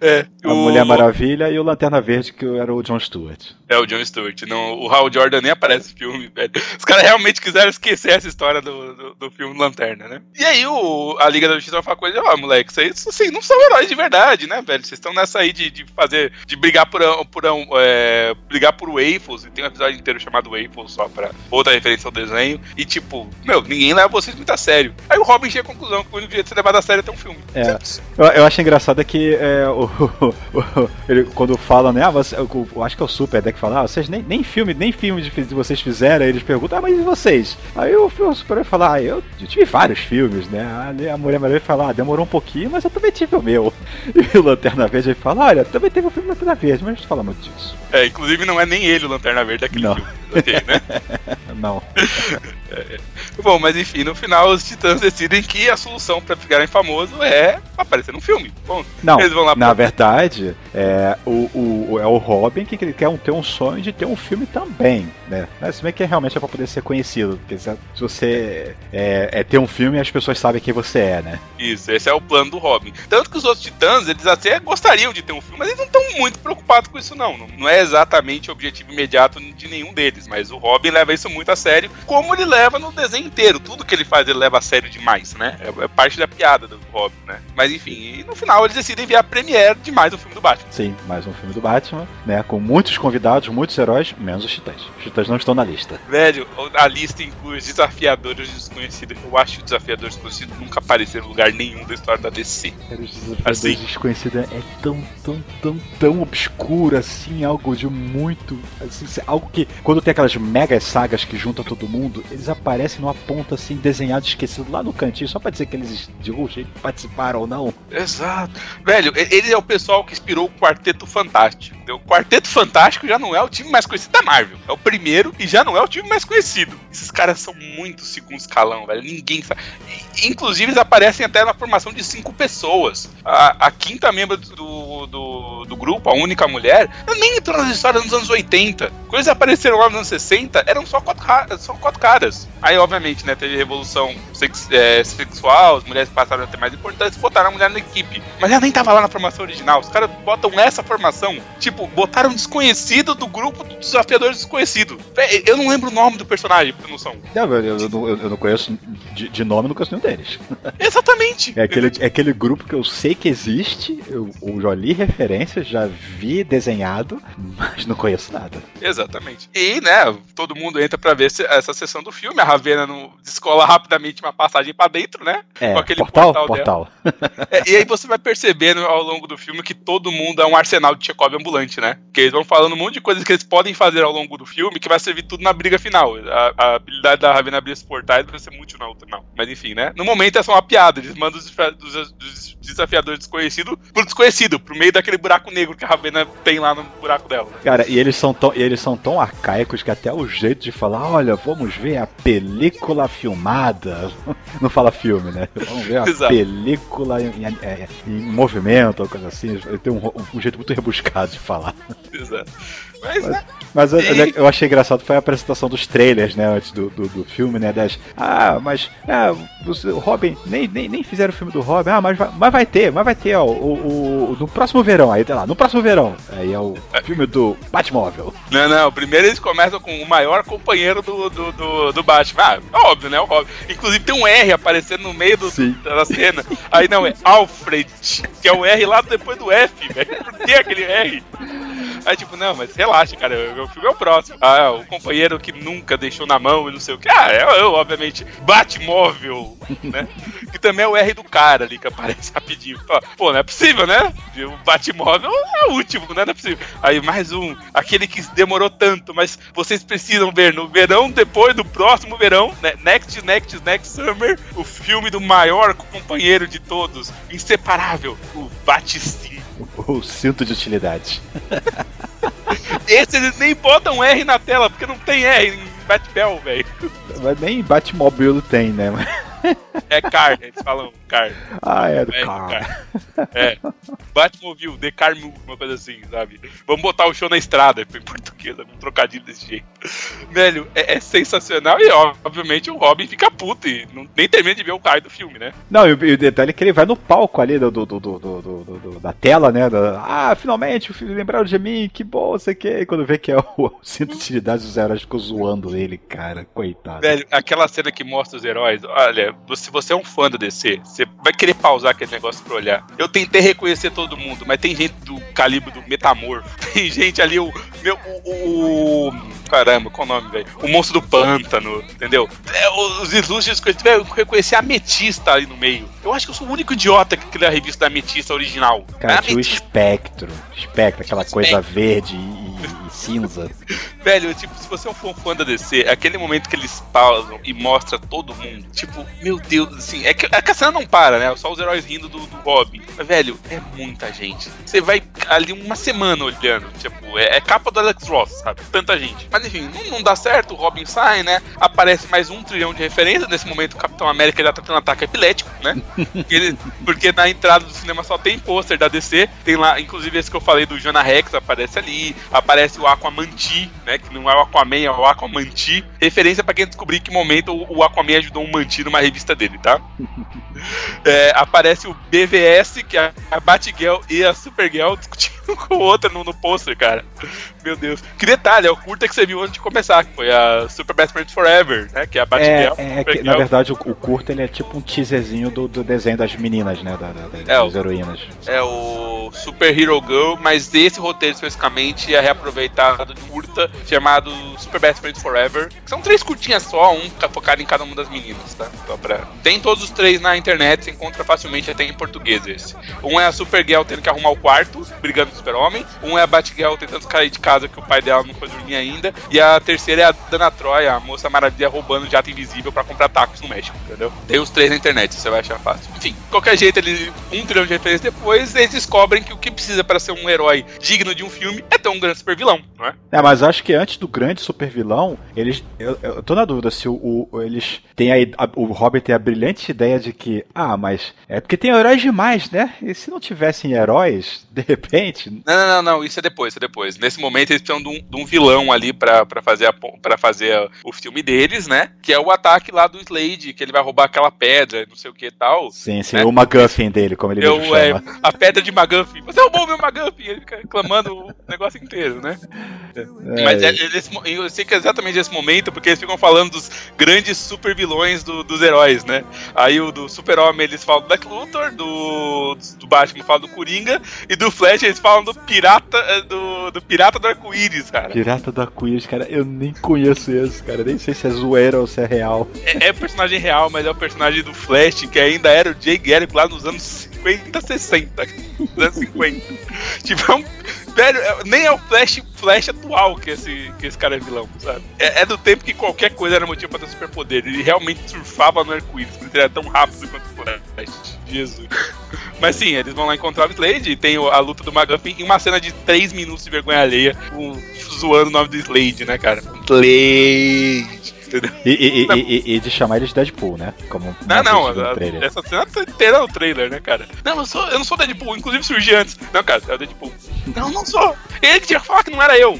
É, a o... Mulher Maravilha e o Lanterna Verde, que era o John Stewart.
É, o John Stewart. Não, o Hal Jordan nem aparece no filme, velho. Os caras realmente quiseram esquecer essa história do, do, do filme Lanterna, né? E aí o, a Liga da Justiça vai falar com ele, ó, oh, moleque, vocês assim, não são heróis de verdade, né, velho? Vocês estão nessa aí de, de fazer, de brigar por, por é, brigar por Waffles, e tem um episódio inteiro chamado Waffles só pra outra referência ao desenho, e tipo, meu, ninguém leva vocês muito a sério. Aí o Robin chega à conclusão que o único jeito de ser levado a sério é ter um filme.
É. Eu, eu acho engraçado é que é, o, o, ele, quando fala, né? Ah, você, eu, eu, acho que é o Super até que fala, ah, vocês nem, nem filme, nem filme de, de vocês fizeram, aí eles perguntam, ah, mas e vocês? Aí o, o Super vai falar, ah, eu, eu, tive vários filmes, né? A, a Mulher Maravilha vai falar, ah, demorou um pouquinho, mas eu também tive o meu. E o Lanterna Verde vai falar, olha, também teve o filme Lanterna Verde, mas a gente fala muito disso.
É, inclusive não é nem ele o Lanterna Verde daquele não. filme. Okay, né?
não.
É. Bom, mas enfim, no final os titãs decidem que a solução para ficarem famosos é aparecer num filme. Bom,
não, eles vão lá na pra... verdade, é o, o, é o Robin que quer ter um sonho de ter um filme também, né? Mas se bem que realmente é pra poder ser conhecido, porque se você é, é ter um filme as pessoas sabem quem você é, né?
Isso, esse é o plano do Robin. Tanto que os outros titãs, eles até gostariam de ter um filme, mas eles não estão muito preocupados com isso não. Não é exatamente o objetivo imediato de nenhum deles, mas o Robin leva isso muito a sério, como ele leva no desenho inteiro. Tudo que ele faz ele leva a sério demais, né? É, é parte da piada do Robin, né? Mas enfim, no final eles decidem ver a premiere de mais um filme do Batman.
Sim, mais um filme do Batman, né? Com muitos convidados, muitos heróis, menos os titãs. Os titãs não estão na lista.
Velho, a lista inclui os desafiadores desconhecidos. Eu acho que os desafiadores desconhecidos nunca apareceram em lugar nenhum da história da DC.
Os desafiadores assim. desconhecidos é tão, tão, tão, tão obscuro assim, algo de muito. Assim, algo que, quando tem aquelas mega sagas que juntam todo mundo, eles aparecem numa ponta assim, desenhado, esquecido lá no cantinho, só pra dizer que eles de algum jeito participaram ou não.
Exato. Velho, ele é o pessoal que inspirou o Quarteto Fantástico. O Quarteto Fantástico já não é o time mais conhecido da Marvel. É o primeiro e já não é o time mais conhecido. Esses caras são muito segundo escalão, velho. Ninguém sabe. Inclusive, eles aparecem até na formação de cinco pessoas. A, a quinta membro do, do, do, grupo, a única mulher, nem entrou nas histórias nos anos 80. Quando eles apareceram lá nos anos 60, eram só quatro, só quatro caras. Aí, obviamente, né, teve revolução sex, é, sexual, as mulheres passaram a ter mais importância e botaram a mulher na equipe. Mas ela nem tava lá na formação original. Os caras botam essa formação, tipo, botaram um desconhecido do grupo do desafiador desconhecido. Eu não lembro o nome do personagem, por noção.
Não, eu, eu, eu, eu, não conheço de, de nome, não conheço nenhum deles.
Exatamente.
É aquele, é aquele grupo que eu sei que existe, eu, eu já li referências, já vi desenhado, mas não conheço nada.
Exatamente. E, né, todo mundo entra pra ver essa sessão do filme, a Ravena não descola rapidamente uma passagem pra dentro, né?
É, com aquele portal. portal, portal.
É, e aí você vai percebendo ao longo do filme que todo mundo é um arsenal de Chekhov ambulante, né? Que eles vão falando um monte de coisas que eles podem fazer ao longo do filme que vai servir tudo na briga final. A, a habilidade da Ravena abrir esses portais vai ser muito na outra, não. Mas enfim, né? No momento é só uma piada. Eles mandam os, os, os desafiadores desconhecidos pro desconhecido, pro meio daquele buraco negro que a Ravena tem lá no buraco dela.
Cara, e eles são tão, eles são tão arcaicos que até o jeito de falar, olha, vamos ver a película filmada. Não fala filme, né? Vamos ver a Exato. película em, em, em, movimento ou coisa assim. Tem um, um jeito muito rebuscado de falar. Exato. Mas, mas, né? mas eu, eu, achei engraçado foi a apresentação dos trailers, né, antes do, do, do filme, né, das, ah, mas, ah, o Robin, nem, nem, nem fizeram o filme do Robin, ah, mas vai, mas vai ter, mas vai ter, ó, o, o, no próximo verão, aí, tá lá, no próximo verão, aí é o filme do Batmóvel.
Não, não, primeiro eles começam com o maior companheiro do, do, do, do Batman, ah, é óbvio, né, o Robin, inclusive tem um R aparecendo no meio do, da cena, aí não, é Alfred, que é o R lá depois do F, velho, por que aquele R? Aí tipo, não, mas relaxa, cara, o filme é o próximo. Ah, o companheiro que nunca deixou na mão e não sei o que. Ah, é eu, obviamente, Batmóvel, né? que também é o R do cara ali que aparece rapidinho. Pô, não é possível, né? O Batmóvel é o último, né? Não é possível. Aí mais um, aquele que demorou tanto, mas vocês precisam ver no verão, depois do próximo verão, né? Next, Next, Next Summer, o filme do maior companheiro de todos, inseparável, o Batistinho.
O cinto de utilidade.
Esse eles nem botam R na tela, porque não tem R em Batbell, velho.
Mas nem Batmobile tem, né?
É car, eles falam car.
Ah, é do é, car. car.
É. Batmobile, The Car Move, uma coisa assim, sabe? Vamos botar o show na estrada, em português, um trocadilho desse jeito. Velho, é, é, sensacional e, obviamente, o Robin fica puto e não, nem termina de ver o cara do filme, né?
Não, e o, e o, detalhe é que ele vai no palco ali do, do, do, do da tela, né? Da, ah, finalmente, lembraram de mim, que bom, sei que. E quando vê que é o, o cinto de utilidade dos heróis, ficou zoando ele, cara, coitado.
Velho, aquela cena que mostra os heróis, olha, se você é um fã da DC, você vai querer pausar aquele negócio pra olhar. Eu tentei reconhecer todo mundo, mas tem gente do calibre do Metamorfo, tem gente ali, o. Meu, o, o caramba, qual o nome, velho? O monstro do pântano, entendeu? É, os ilustres que tiveram que reconhecer a Ametista ali no meio. Eu acho que eu sou o único idiota que lê a revista da Ametista original.
Cara, tinha o espectro. Espectro, aquela coisa verde e, e cinza.
Velho, tipo, se você é um fã da DC, é aquele momento que eles pausam e mostra todo mundo. Tipo, meu Deus, assim, é que, é que a cena não para, né? Só os heróis rindo do, do Robin. Mas, velho, é muita gente. Você vai ali uma semana olhando. Tipo, é, é capa do Alex Ross, sabe? Tanta gente. Mas enfim, não, não, dá certo, o Robin sai, né? Aparece mais um trilhão de referências. Nesse momento, o Capitão América já tá tendo um ataque epilético, né? Ele, porque na entrada do cinema só tem pôster da DC. Tem lá, inclusive, esse que eu falei do Jonah Rex aparece ali. Aparece o Aquamanti, né? Que não é o Aquaman, é o Aquamanti. Referência para quem descobrir que momento o Aquaman ajudou um Manti numa revista dele, tá? É, aparece o BVS, que é a Batgirl e a Supergirl discutindo com outra no, no pôster, cara. Meu Deus. Que detalhe, é o curta que você viu antes de começar, que foi a Super Best Friends Forever, né? Que é a Batgirl.
É, é que, na verdade, o, o curta ele é tipo um teaserzinho do, do desenho das meninas, né? Da, da, das, é, heroínas.
É o Super Hero Girl, mas esse roteiro especificamente é reaproveitado de um curta chamado Super Best Friends Forever. São três curtinhas só, um focado em cada uma das meninas, tá? Só pra... Tem todos os três na internet, você encontra facilmente até em português esse. Um é a Supergirl tendo que arrumar o quarto, brigando com o Super-Homem. Um é a Batgirl tentando sair de casa que o pai dela não foi dormir ainda. E a terceira é a Dana Troy, a moça maravilha roubando jato invisível para comprar tacos no México, entendeu? Tem os três na internet, você vai achar fácil. Enfim, qualquer jeito, ele, um trilhão de referências depois, eles descobrem que o que precisa para ser um herói digno de um filme é ter um grande super vilão, não é?
É, mas acho que antes do grande super vilão, eles. Eu, eu tô na dúvida se o, o eles têm a, a, o Robert tem a brilhante ideia de que, ah, mas é porque tem heróis demais, né? E se não tivessem heróis, de repente, Flash.
Não, não, não, não, isso é depois, isso é depois. Nesse momento eles precisam de um, de um vilão ali pra, pra fazer, a, fazer o filme deles, né? Que é o ataque lá do Slade, que ele vai roubar aquela pedra, não sei o que e tal.
Sim, sim,
É.
o McGuffin dele, como ele
Eu,
mesmo
é,
chama.
a pedra de McGuffin. Você roubou o meu McGuffin! Ele fica reclamando o negócio inteiro, né? Mas é, é eu sei que é exatamente nesse momento, porque eles ficam falando dos grandes super vilões do- dos heróis, né? Aí o do Super-Homem eles falam do Black Luthor, do, do Batman falam do Coringa, e do Flash eles falam do Pirata eh, do, do Pirata do Arco-Íris, cara.
Pirata do Arco-Íris, cara, eu nem conheço esse, cara. Nem sei se é zoeira ou se é real.
É, é personagem real, mas é o personagem do Flash, que ainda era o Jay Garrick lá nos anos 50, 60. Nos anos 50. tipo, é um. Velho, é- nem é o Flash, Flash atual que esse, que esse cara é vilão, sabe? É, é do tempo que qualquer coisa era motivo pra ter superpoder. Ele realmente surfava no arco-íris, ele era tão rápido quanto o Flash. Jesus. Mas sim, eles vão lá encontrar o Slade e tem a luta do McGuffin em uma cena de 3 minutos de vergonha alheia, com- zoando o nome do Slade, né, cara? Slade. Entendeu?
E, e- e- e- de chamar ele de Deadpool, né? Como
Não, não, a- essa cena tá inteira no trailer, né, cara? Não, eu, sou, eu não sou Deadpool, inclusive surgi antes. Não, cara, é o Deadpool. Não, não sou. Ele que tinha que falar que não era eu.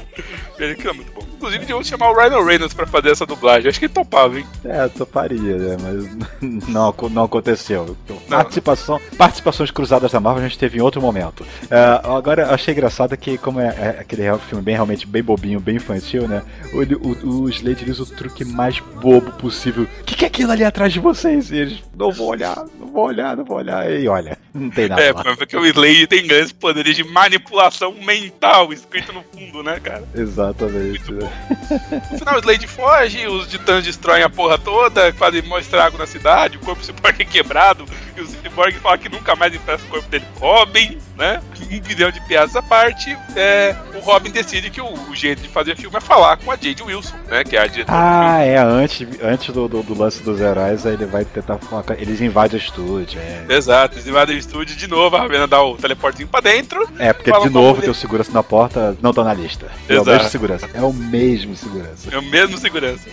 Ele que é muito bom. Inclusive, deviam chamar o Ryan Reynolds pra fazer essa dublagem. Acho que ele topava, hein?
É, toparia, né? Mas não, não aconteceu. Então,
Não.
Participação, participações cruzadas da Marvel a gente teve em outro momento. É, agora, eu achei engraçado que, como é, é aquele filme bem realmente bem bobinho, bem infantil, né? O, o, o Slade usa o truque mais bobo possível. O que, que é aquilo ali atrás de vocês? E eles, não vou olhar, não vou olhar, não vou olhar. E olha, não tem nada
É,
lá.
porque o Slade tem grandes poderes de manipulação mental escrito no fundo, né, cara?
Exatamente. né?
No final, o Slade foge, os titãs destroem a porra toda, fazem mó estrago na cidade, o corpo do Cyborg é quebrado, e o Cyborg fala que nunca mais empresta o corpo dele pro Robin, né? Um bilhão de piadas à parte, é, o Robin decide que o, o jeito de fazer filme é falar com a Jade Wilson, né? Que é a diretora
Ah, é, antes, antes do, do, do lance dos heróis, aí ele vai tentar com- Eles invadem o estúdio, é.
Exato, eles invadem o estúdio de novo, a Ravena dá o teleportezinho pra dentro.
É, porque de novo tem o segurança na porta, não tá na lista.
Exato.
mesmo segurança. É o mesmo segurança.
É o mesmo segurança.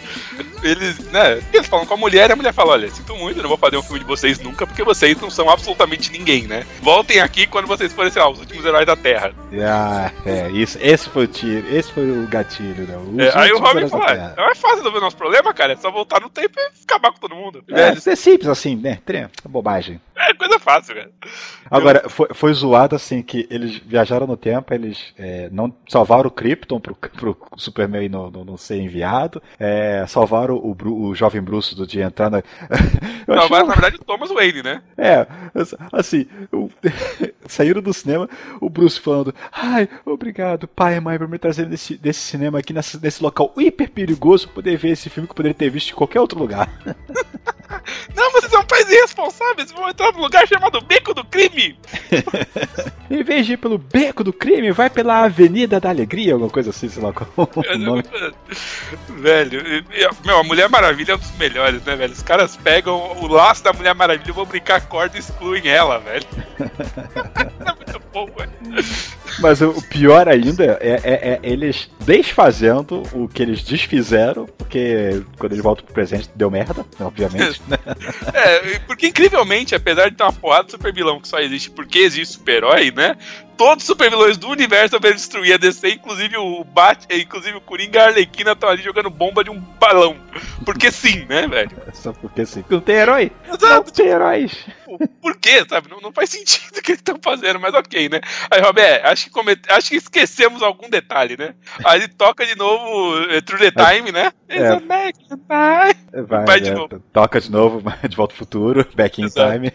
Eles, né? Eles falam com a mulher e a mulher fala: Olha, sinto muito, não vou fazer um filme de vocês nunca, porque vocês não são absolutamente ninguém, né? Voltem aqui quando vocês forem, sei lá, os últimos heróis da Terra.
Ah, é, isso. Esse foi o tiro, esse foi o gatilho, né?
É, aí o Robin fala:
Terra.
"Ah, É fácil resolver o nosso problema, cara. É só voltar no tempo e acabar com todo mundo.
É,
É,
é simples assim, né? Bobagem.
É coisa fácil, cara.
Agora, foi, foi zoado assim que eles viajaram no tempo, eles é, não salvaram o Krypton pro, pro Superman não, não, não ser enviado, é, salvaram o, Bru- o jovem Bruce do dia entrar na. Eu
Não,
achei
mas
uma-
na verdade o Thomas Wayne, né?
É, assim, o- saíram do cinema, o Bruce falando, ai, obrigado, pai e mãe, por me trazer nesse, desse cinema aqui, nesse, nesse local hiper perigoso, poder ver esse filme que eu poderia ter visto em qualquer outro lugar.
Não, vocês são pais irresponsáveis, vão entrar num lugar chamado Beco do Crime.
em vez de ir pelo beco do crime, vai pela Avenida da Alegria, alguma coisa assim, sei lá qual nome.
Velho, meu, a Mulher Maravilha é um dos melhores, né, velho? Os caras pegam o laço da Mulher Maravilha, vão brincar a corda e excluem ela, velho. é muito bom, velho.
Mas o pior ainda é, é- é eles desfazendo o que eles desfizeram, porque quando eles voltam pro presente deu merda, obviamente. né?
É, porque incrivelmente, apesar de ter uma porrada de super vilão que só existe porque existe super-herói, né? Todos os super vilões do universo devem destruir a DC, inclusive o Bat, inclusive o Coringa e a Arlequina estão ali jogando bomba de um balão. Porque sim, né, velho?
Só porque assim, não tem herói. Não
Exato,
tem heróis.
tipo, por quê, sabe? Não, não faz sentido o que eles estão fazendo, mas ok, né? Aí, Roberto, acho que, comete- acho que esquecemos algum detalhe, né? Aí ele toca de novo é, Through the Time, né?
É.
It's a back in time.
Vai,
Vai de
né?
novo.
Toca de novo, de volta pro futuro, back in
Exato.
time.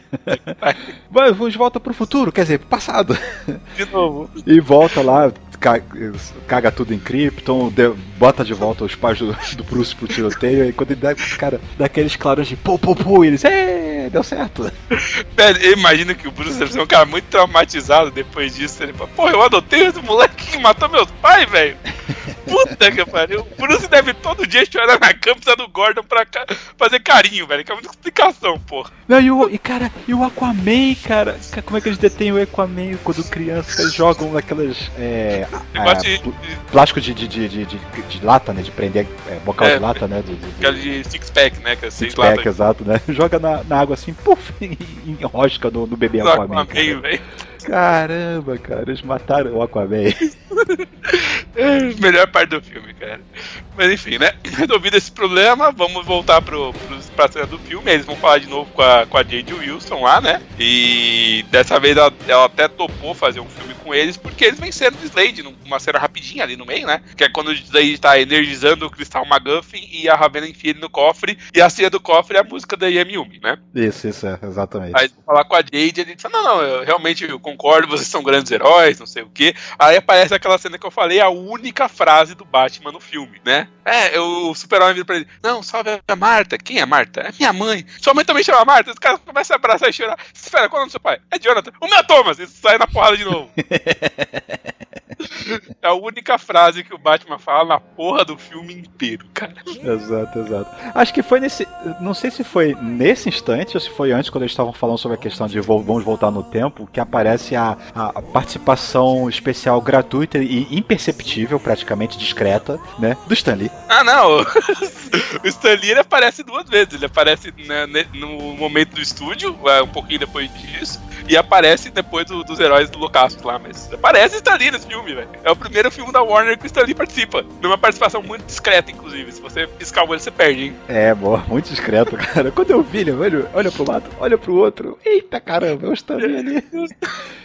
Vai, vamos de volta pro futuro, quer dizer, pro passado.
De novo.
E volta lá, ca- caga tudo em Krypton, bota de volta os pais do, do Bruce pro tiroteio, e quando ele dá, cara, dá aqueles clarões de pô, pô, pô, e eles, é, deu certo.
Velho, eu imagino que o Bruce deve ser um cara muito traumatizado depois disso. Ele fala, pô, eu adotei esse moleque que matou meus pais, velho. Puta que pariu. O Bruce deve todo dia chorar na cama precisando do Gordon pra ca- fazer carinho, velho. Que é muita explicação, porra.
Não, e, o, e cara, e o Aquaman, cara, ca- como é que eles detêm o Aquaman quando criança, eles jogam aquelas, é, ah,
de,
pl-
de,
plástico de, de, de, de, lata, né, de prender, é, bocal
É,
de lata, né, de, de, de-
aquela de six pack, né? Que é
Six pack, exato, né? Joga na, água assim, puf, e enrosca no, no bebê Aquaman.
Aquaman, velho.
Caramba, cara, eles mataram o Aquaman.
Melhor parte do filme, cara. Mas enfim, né? Resolvido esse problema, vamos voltar pro, pro, pra cena do filme. Eles vão falar de novo com a, com a Jade Wilson lá, né? E dessa vez ela, ela até topou fazer um filme com eles, porque eles venceram o Slade numa cena rapidinha ali no meio, né? Que é quando o Slade tá energizando o cristal McGuffin e a Ravena enfia ele no cofre, e a cena do cofre é a música da Yumi, né?
Isso, isso, é, exatamente.
Aí vão falar com a Jade, ele fala, não, não, eu realmente eu concordo, vocês são grandes heróis, não sei o quê. Aí aparece aquela cena que eu falei, a única frase do Batman no filme, né? É, o super-homem vira pra ele, não, salve a Marta. Quem é Marta? É minha mãe. Sua mãe também chama Marta. Os caras começam a abraçar e chorar. Espera, qual é o nome do seu pai? É Jonathan. O meu é Thomas. E sai na porrada de novo. É a única frase que o Batman fala na porra do filme inteiro, cara.
Exato, exato. Acho que foi nesse. Não sei se foi nesse instante ou se foi antes, quando eles estavam falando sobre a questão de vamos voltar no tempo, que aparece a, a participação especial gratuita e imperceptível, praticamente discreta, né? Do Stanley.
Ah, não. o Stanley ele aparece duas vezes. Ele aparece né, no momento do estúdio, um pouquinho depois disso, e aparece depois do, dos heróis do Holocausto lá. Mas aparece Stan Lee nesse filme, velho. É o primeiro filme da Warner que o Stan Lee participa. Numa participação muito discreta, inclusive. Se você piscar o olho, você perde, hein?
É, boa, muito discreto, cara. Quando eu vi ele, olha, olha pro lado, olha pro outro. Eita caramba, é o Stan Lee ali.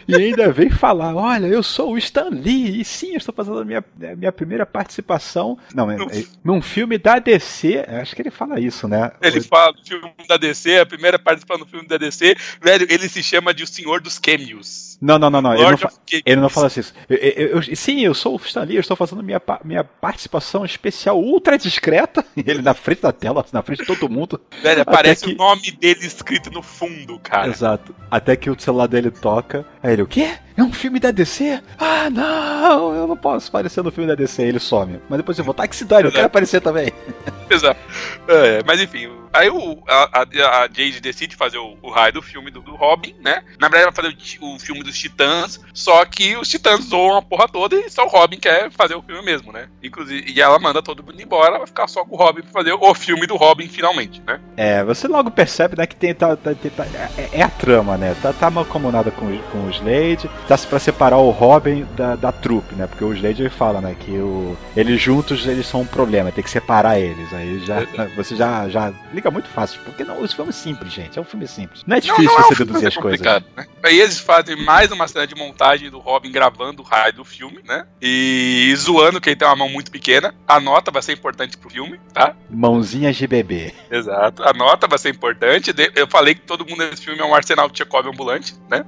e ainda vem falar: olha, eu sou o Stan Lee. E sim, eu estou fazendo a minha, a minha primeira participação. Não, é, é, num filme da DC. Acho que ele fala isso, né?
Ele fala do filme da DC, a primeira participação do filme da DC. Velho, ele se chama de O Senhor dos Cameos.
Não, não, não, não. Ele não, fa... ele não, fala assim. Eu, eu, eu, sim, eu sou o Stan Lee, eu estou fazendo minha, minha participação especial ultra discreta. Ele na frente da tela, na frente de todo mundo.
Velho, aparece que... o nome dele escrito no fundo, cara.
Exato. Até que o celular dele toca. Aí ele, o quê? É um filme da DC? Ah, não, eu não posso aparecer no filme da DC. Ele some. Mas depois eu vou, tá que se dane, eu quero aparecer também.
Exato. É, mas enfim, aí o, a, a, Jade decide fazer o, o raio do filme do, do, Robin, né? Na verdade, ela vai fazer o, o, filme dos Titãs, só que os Titãs zoam a porra toda e só o Robin quer fazer o filme mesmo, né? Inclusive, e ela manda todo mundo embora, vai ficar só com o Robin pra fazer o filme do Robin finalmente, né?
É, você logo percebe, né, que tem, tá, tá, tá é, é, a trama, né? Tá, tá mancomunada com, com o Slade, tá pra separar o Robin da, da trupe, né? Porque o Slade fala, né, que o, eles juntos eles são um problema, tem que separar eles. Aí já, você já, já liga muito fácil. Porque não, esse filme é simples, gente. É um filme simples. Não é difícil não, não você é deduzir as coisas. Né?
Aí eles fazem mais uma cena de montagem do Robin gravando o raio do filme, né? E zoando que ele tem uma mão muito pequena. A nota vai ser importante pro filme, tá?
Mãozinhas de bebê.
Exato. A nota vai ser importante. Eu falei que todo mundo nesse filme é um arsenal de Tchekov ambulante, né?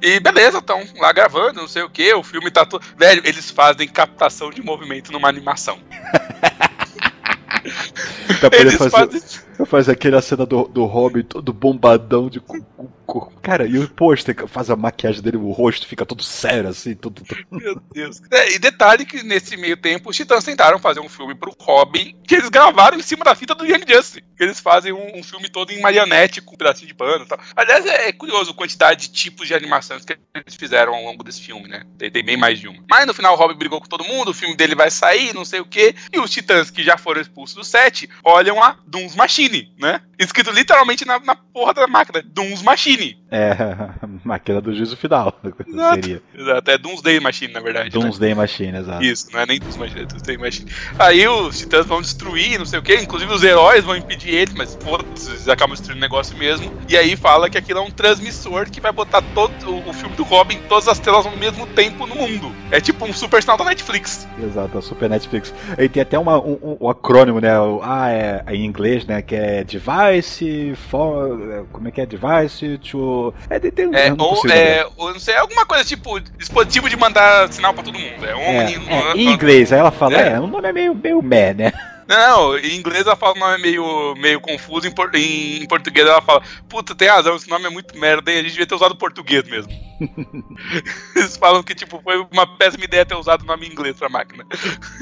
E beleza, lá gravando, não sei o que. O filme tá todo. Velho, eles fazem captação de movimento numa animação.
pra poder fazer, fazem... fazer aquela cena do, do Robin todo bombadão de Cara, e o pôster faz a maquiagem dele, o rosto fica todo sério, assim, tudo.
Meu Deus. É, e detalhe que nesse meio tempo os Titãs tentaram fazer um filme pro Robin que eles gravaram em cima da fita do Young Justice. Eles fazem um, um, filme todo em marionete com um pedacinho de pano e tal. Aliás, é curioso a quantidade de tipos de animações que eles fizeram ao longo desse filme, né? Tem, tem bem mais de uma. Mas no final o Robin brigou com todo mundo, o filme dele vai sair, não sei o quê. E os Titãs que já foram expulsos do set olham a Dooms Machine, né? Escrito literalmente na, na porra da máquina. Dooms Machine.
É, máquina do juízo final.
Exato. Seria. Exato, é Doomsday Machine, na verdade.
Doomsday né? Machine, exato.
Isso, não é nem Doomsday Machine, é Doomsday Machine. Aí os titãs vão destruir, não sei o que, inclusive os heróis vão impedir eles, mas foda-se, eles acabam destruindo o negócio mesmo. E aí fala que aquilo é um transmissor que vai botar todo o, filme do Robin, todas as telas ao mesmo tempo no mundo. É tipo um super sinal da Netflix.
Exato, a super Netflix. E tem até uma, um, um, acrônimo, né? Ah, é, é em inglês, né? Que é device for. Como é que é? Device to.
É, tem, é, ou, é, ou, não sei, alguma coisa tipo dispositivo de mandar sinal pra todo mundo. É,
Omni, é, é, em inglês, aí ela fala, é, é o nome é meio, meio meh, né?
Não, em inglês ela fala o nome meio, meio confuso, em, por, em, em, português ela fala, puta, tem razão, esse nome é muito merda, hein? A gente devia ter usado português mesmo. Eles falam que, tipo, foi uma péssima ideia ter usado o nome em inglês pra máquina.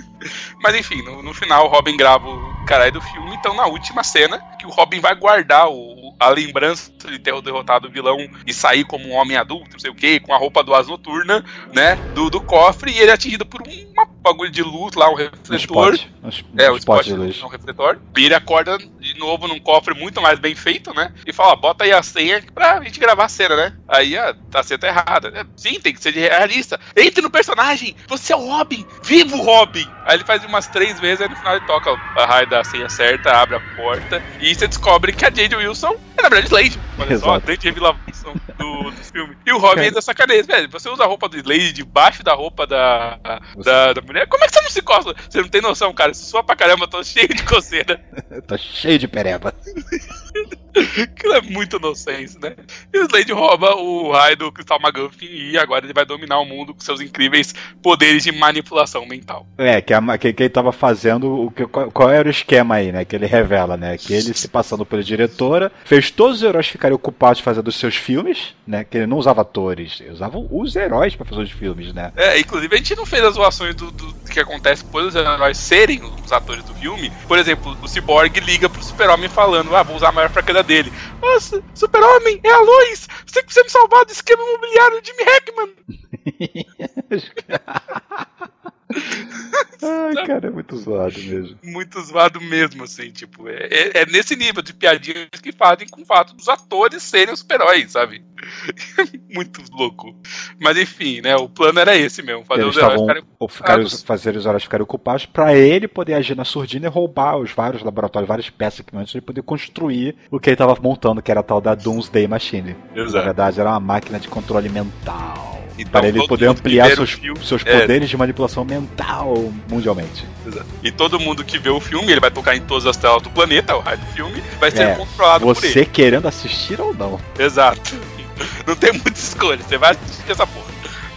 Mas enfim, no, no, final o Robin grava o caralho do filme, então na última cena, que o Robin vai guardar o, a lembrança de ter derrotado o vilão e sair como um homem adulto, não sei o que, com a roupa do As Noturna, né? Do, do cofre, e ele é atingido por um uma bagulho de luz lá, um refletor.
spot.
É, o
spot
spot
de luz.
é um refletor. E ele acorda de novo num cofre muito mais bem feito, né? E fala, bota aí a senha pra gente gravar a cena, né? Aí a, a cena tá errada. É, Sim, tem que ser de realista. Entre no personagem! Você é o Robin! Viva o Robin! Aí ele faz umas três vezes, aí no final ele toca a raio da senha certa, abre a porta, e você descobre que a Jade Wilson na verdade Slade. Olha só, a
Exato.
grande revelação do, do filme. E o Robin ainda sacaneia, velho. Você usa a roupa do Slade debaixo da roupa da, da, da mulher. Como é que você não se coça? Você não tem noção, cara. Isso sua pra caramba, eu tô cheio de coceira.
Tá cheio de pereba.
Aquilo é muito inocência, né? E o Slade rouba o raio do Cristal McGuffin e agora ele vai dominar o mundo com seus incríveis poderes de manipulação mental.
É, que, a, que, que ele tava fazendo, o que, qual, qual era o esquema aí, né? Que ele revela, né? Que ele se passando por diretora, fez todos os heróis ficarem ocupados fazendo os seus filmes, né? Que ele não usava atores, ele usava os heróis pra fazer os filmes, né?
É, inclusive a gente não fez as zoações do, do que acontece por os heróis serem os atores do filme. Por exemplo, o Cyborg liga pro Super-Homem falando: Ah, vou usar a maior fraqueza dele. Nossa, Super-Homem, é a luz! Você que precisa me salvar do esquema imobiliário de Jimmy Hackman!
Ai, cara, é muito zoado mesmo.
Muito zoado mesmo, assim, tipo, é, é- é nesse nível de piadinhas que fazem com o fato dos atores serem os super-heróis, sabe? muito louco. Mas enfim, né? O plano era esse mesmo, fazer
Eles
os heróis ficarem ocupados.
fazer os heróis ficarem ocupados pra ele poder agir na surdina e roubar os vários laboratórios, várias peças que antes ele poder construir o que ele tava montando, que era a tal da Doomsday Machine. Na
Exato.
verdade, era uma máquina de controle mental.
Então,
para ele poder ampliar seus,
filme-
seus
é.
poderes de manipulação mental mundialmente.
Exato. E todo mundo que vê o filme, ele vai tocar em todas as telas do planeta, o raio do filme, vai ser
É,
controlado por ele.
Você querendo assistir ou não.
Exato. Não tem muita escolha, você vai assistir essa porra.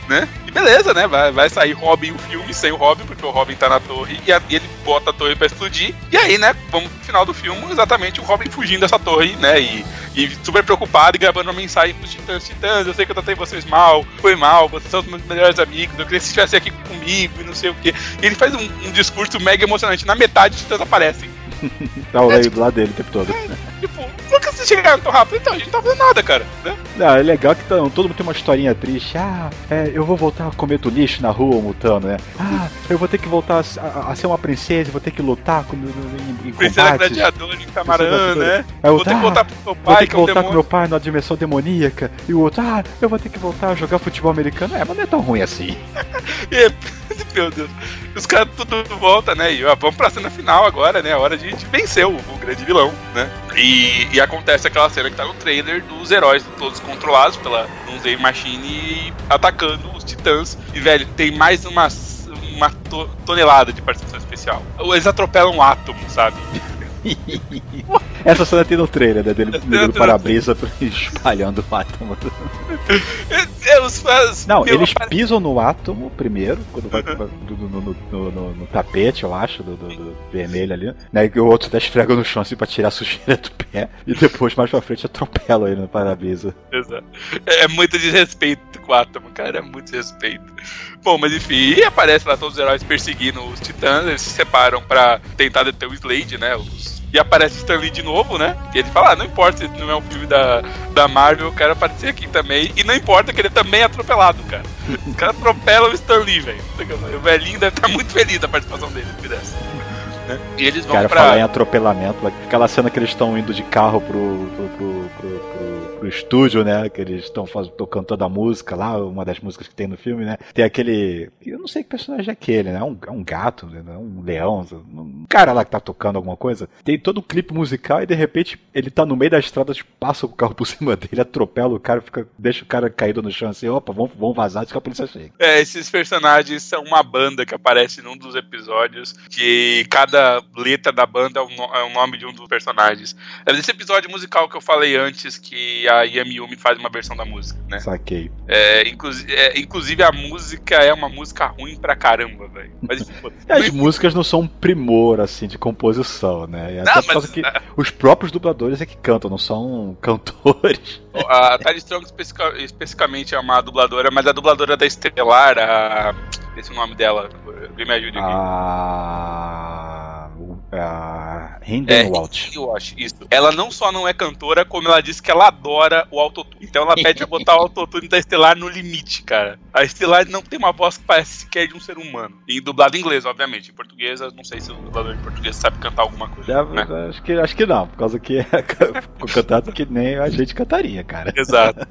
Né? E beleza, né? Vai, vai sair Robin o filme sem o Robin, porque o Robin tá na torre e, a- e ele bota a torre pra explodir. E aí, né, vamos pro final do filme, exatamente o Robin fugindo dessa torre, né? E, e super preocupado e gravando uma mensagem pros titãs: Titãs, eu sei que eu tratei vocês mal, foi mal, vocês são os meus melhores amigos, eu queria que vocês estivessem aqui comigo e não sei o quê. E ele faz um, um discurso mega emocionante. Na metade, os titãs aparecem.
Tá o do lado dele o tempo todo.
Tipo, por que vocês chegaram tão rápido? Então, a gente não tá fazendo nada, cara. Né?
Não, é legal que tá- todo mundo tem uma historinha triste. Ah, é, eu vou voltar a comer do lixo na rua, mutando, né? Ah, eu vou ter que voltar a, a- ser uma princesa, vou ter que lutar com, em, em
Princesa
combates.
gladiadora em Camarã,
Princesa
né?
Aí eu,
Vou ter que
ah,
voltar pro meu
Vou
pai,
ter
que
que
é
voltar com meu pai na dimensão demoníaca. E o outro, ah, eu vou ter que voltar a jogar futebol americano. É, mas não é tão ruim assim.
E, meu Deus. Os caras tudo volta, né? E ó, vamos pra cena final agora, né? A hora de, de vencer o, o grande vilão, né? E, e acontece aquela cena que tá no trailer dos heróis todos controlados pela Doomsday Machine atacando os titãs. E, velho, tem mais umas, uma to- tonelada de participação especial. Eles atropelam um átomo, sabe?
Essa cena tem no trailer, né? Dele
Essa
ligando
cena
o para-brisa espalhando o átomo.
É, os fãs.
Não, eles pisam no átomo primeiro, quando vai no, no- no- no- no- no tapete, eu acho, do, vermelho ali. Né, e o outro até esfrega no chão assim pra tirar a sujeira do pé. E depois, mais pra frente, atropela ele no para-brisa.
Exato. É muito desrespeito com o átomo, cara. É muito desrespeito. Bom, mas enfim, e aparece lá todos os heróis perseguindo os titãs. Eles se separam pra tentar deter o Slade, né? Os- E aparece o Stan Lee de novo, né? E ele fala: ah, não importa se não é um filme da, da Marvel, eu quero aparecer aqui também. E não importa que ele também é atropelado, cara. Os caras atropelam o Stan Lee, velho. O velhinho deve estar muito feliz da participação dele, se dessa. Né? E eles vão
Cara,
pra.
falar em atropelamento, aquela cena que eles estão indo de carro pro, pro, pro, pro, pro- estúdio, né? Que eles estão tocando toda a música lá, uma das músicas que tem no filme, né? Tem aquele. Eu não sei que personagem é aquele, né? É um, é um gato, né? É um leão, um cara lá que tá tocando alguma coisa. Tem todo um clipe musical e de repente ele tá no meio da estrada, tipo, passa o carro por cima dele, atropela o cara, fica, deixa o cara caído no chão assim, opa, vamos, vamos vazar antes que a polícia chegue.
É, esses personagens são uma banda que aparece num dos episódios, que cada letra da banda é o, é o nome de um dos personagens. É episódio musical que eu falei antes, que a Yami Yumi faz uma versão da música, né?
Saquei.
É, inclusi- é, inclusive a música é uma música ruim pra caramba, velho. Mas enfim, foda-se.
E as músicas não são um primor, assim, de composição, né? Até
Não,
causa
mas
que os próprios dubladores é que cantam, não são cantores.
a Tali Strong especifica- especificamente é uma dubladora, mas a dubladora da Estelar, a. Esse é o nome dela. Alguém me ajude aqui.
Ah, É a
É,
Walt.
eu acho isso. Ela não só não é cantora, como ela disse que ela adora o autotune. Então ela pede pra botar o autotune da Estelar no limite, cara. A Estelar não tem uma voz que parece sequer de um ser humano. E dublado em inglês, obviamente. Em português, não sei se o dublador em português sabe cantar alguma coisa. Né?
acho, que, acho que não, por causa que ficou cantado que nem a gente cantaria, cara.
Exato.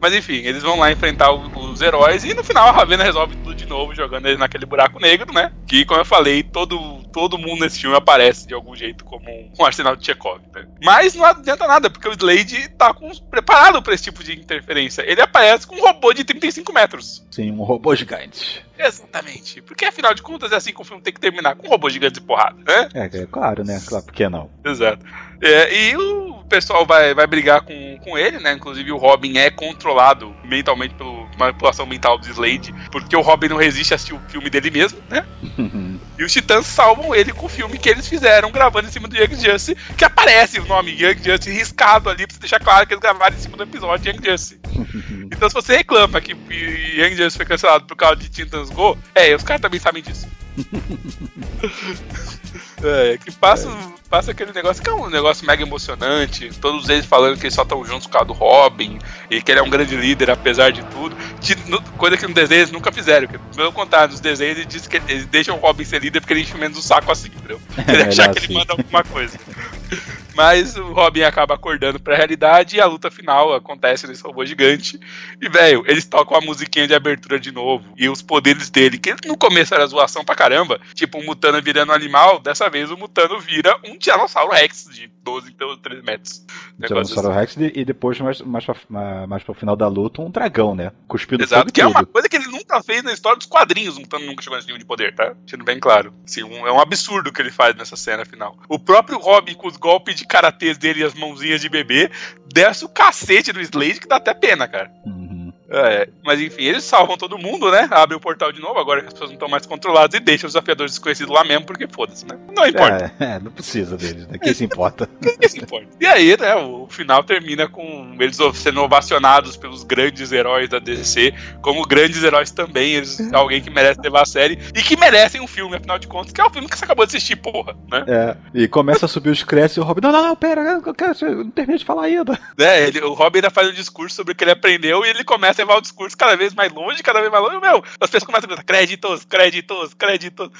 Mas enfim, eles vão lá enfrentar os heróis e no final a Ravena resolve tudo de novo, jogando ele naquele buraco negro, né? Que, como eu falei, todo, todo mundo nesse filme aparece de algum jeito como um, arsenal de Chekhov, né? Mas não adianta nada, porque o Slade tá com, preparado pra esse tipo de interferência. Ele aparece com um robô de 35 metros.
Sim, um robô gigante.
Exatamente. Porque afinal de contas é assim que o filme tem que terminar, com um robô gigante de porrada, né?
É, é claro, né? Claro, por que não?
Exato. É, e o pessoal vai, vai brigar com, com ele, né? Inclusive o Robin é controlado mentalmente pela manipulação mental do Slade, porque o Robin não resiste a assistir o filme dele mesmo, né? E os Titãs salvam ele com o filme que eles fizeram gravando em cima do Young Justice, que aparece o nome Young Justice riscado ali pra você deixar claro que eles gravaram em cima do episódio Young Justice. então se você reclama que Young Justice foi cancelado por causa de Titans Go, é, os caras também sabem disso. É, que passa, passa aquele negócio que é um negócio mega emocionante. Todos eles falando que eles só estão juntos por causa do Robin e que ele é um grande líder apesar de tudo. Coisa que no desenho eles nunca fizeram. que, Pelo contrário, nos desenhos eles dizem que eles deixam o Robin ser líder porque ele enche menos o saco assim, entendeu? Ele
melhor
achar que
assim.
ele manda alguma coisa. Mas o Robin acaba acordando pra realidade e a luta final acontece nesse robô gigante. E, velho, eles tocam a musiquinha de abertura de novo. E os poderes dele, que no começo era zoação pra caramba, tipo um Mutano virando um animal, dessa vez o Mutano vira um Tiranossauro Rex de 12, então 13 metros.
Tiranossauro Rex e e depois, mais, mais, pra, ma- mais pro final da luta, um dragão, né? Cuspindo
Exato,
fogo e
que é uma
tudo.
coisa que ele nunca fez na história dos quadrinhos, o Mutano nunca chegou nesse nível de poder, tá? Sendo bem claro. Assim, um- é um absurdo o que ele faz nessa cena final. O próprio Robin, com os golpes de karatês dele e as mãozinhas de bebê, desce o cacete do Slade que dá até pena, cara.
Uhum.
É, mas enfim, eles salvam todo mundo, né? Abrem o portal de novo, agora que as pessoas não estão mais controladas, e deixam os desafiadores desconhecidos lá mesmo, porque foda-se, né? Não importa.
É, é, não precisa deles, né? Quem se importa?
Ninguém se importa. E aí, né, o final termina com eles sendo ovacionados pelos grandes heróis da DC, como grandes heróis também, eles, alguém que merece levar a série e que merecem um filme, afinal de contas, que é o filme que você acabou de assistir, porra, né?
É, e começa a subir os créditos e o Robin, não, não, não, pera, eu, quero, eu não terminei de falar ainda.
né ele, o Robin ainda faz um discurso sobre o que ele aprendeu e ele começa levar o discurso cada vez mais longe, cada vez mais longe, meu, as pessoas começam a pensar, créditos, créditos, créditos.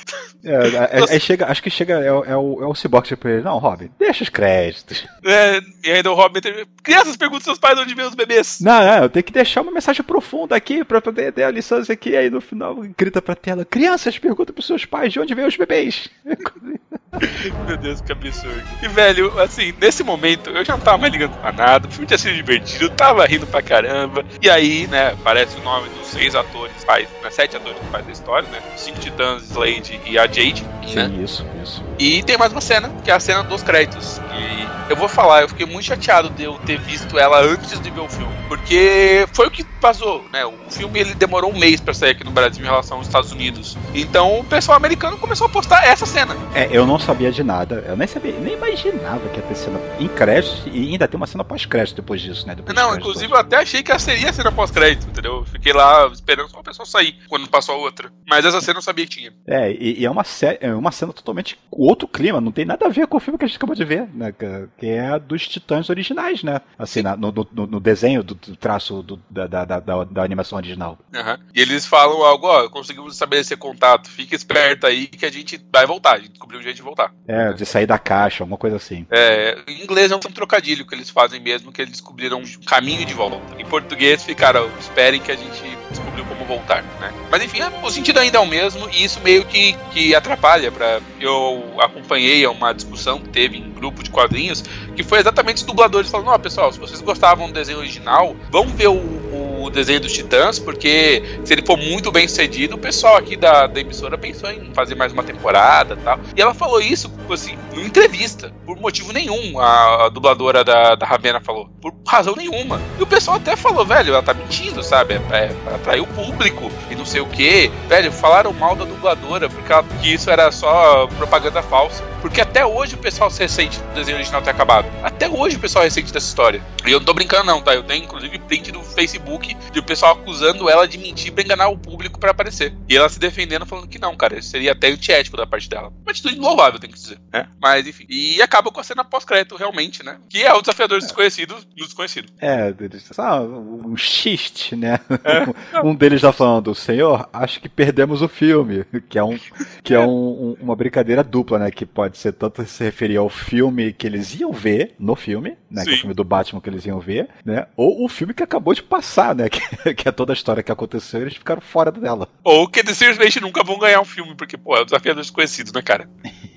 É, aí- aí chega, acho que chega, é, o- é o, é o Cyborg tipo ele, não, Robin, deixa os créditos.
É, e ainda o Robin crianças perguntam seus pais de onde vêm os bebês.
Não, não, eu tenho que deixar uma mensagem profunda aqui pra poder ter a lição aqui. Aí no final grita pra tela: Crianças, perguntam pros seus pais de onde vêm os bebês.
Meu Deus, que absurdo. E, velho, assim, nesse momento eu já não tava mais ligando pra nada. O filme tinha sido divertido, eu tava rindo pra caramba. E aí, né, aparece o nome dos seis atores, faz, né, sete atores que faz a história, né? Os cinco titãs, Slade e a Jade, né?
Sim, isso, isso.
E tem mais uma cena, que é a cena dos créditos. E eu vou falar, eu fiquei muito chateado de eu ter visto ela antes de ver o filme. Porque foi o que vazou, né? O filme ele demorou um mês pra sair aqui no Brasil em relação aos Estados Unidos. Então o pessoal americano começou a postar essa cena.
É, eu não sabia de nada, eu nem sabia, nem imaginava que ia ter cena em crédito e ainda tem uma cena pós-crédito depois disso, né? Depois
Não, inclusive eu até achei que seria a cena pós-crédito, entendeu? Eu Fiquei lá esperando só o pessoal sair quando passou a outra. Mas essa cena eu sabia que tinha.
É, e, e é, uma é uma cena totalmente outro clima, não tem nada a ver com o filme que a gente acabou de ver, né? Que, é a dos Titãs originais, né? Assim, na- no, no- no desenho do, traço do- da, da, da, da- animação original.
Aham. E eles falam algo, ó, conseguimos estabelecer contato, fica esperto aí que a gente vai voltar, a gente descobriu um jeito de voltar.
É, de sair da caixa, alguma coisa assim.
É, em inglês é um trocadilho que eles fazem mesmo, que eles descobriram um caminho de volta. Em português ficaram, esperem que a gente descobriu como voltar, né? Mas enfim, o sentido ainda é o mesmo e isso meio que, que atrapalha para Eu acompanhei uma discussão que teve em grupo de quadrinhos, que foi exatamente os dubladores falando, ó, pessoal, se vocês gostavam do desenho original, vamos ver o, o desenho dos Titãs, porque se ele for muito bem sucedido, o pessoal aqui da, da emissora pensou em fazer mais uma temporada tal. E ela falou isso, assim, numa entrevista, por motivo nenhum, a, a dubladora da, da Ravena falou, por razão nenhuma. E o pessoal até falou, velho, ela tá mentindo, sabe? É, é pra atrair o público e não sei o que. Velho, falaram mal da dubladora, porque ela, que isso era só propaganda falsa. Porque até hoje o pessoal se ressente do desenho original ter acabado. Até hoje o pessoal ressente dessa história. E eu não tô brincando, não, tá? Eu tenho inclusive print do Facebook de o pessoal acusando ela de mentir pra enganar o público pra aparecer. E ela se defendendo, falando que não, cara, isso seria até antiético da parte dela. Uma atitude louvável, tem que dizer, né? Mas, enfim. E acaba com a cena pós-crédito, realmente, né? Que é o desafiador desconhecido no desconhecido.
É, ah, um xiste, né? É. um deles tá falando, senhor, acho que perdemos o filme. Que é, um, que é um, um, uma brincadeira dupla, né? Que pode ser tanto se referir ao filme que eles iam ver no filme, né? Que é o filme do Batman que eles iam ver, né? Ou o filme que acabou de passar, né? Que, que é toda a história que aconteceu e eles ficaram fora dela.
Ou que eles simplesmente nunca vão ganhar um filme, porque, pô, é o desafiador desconhecido, né, cara?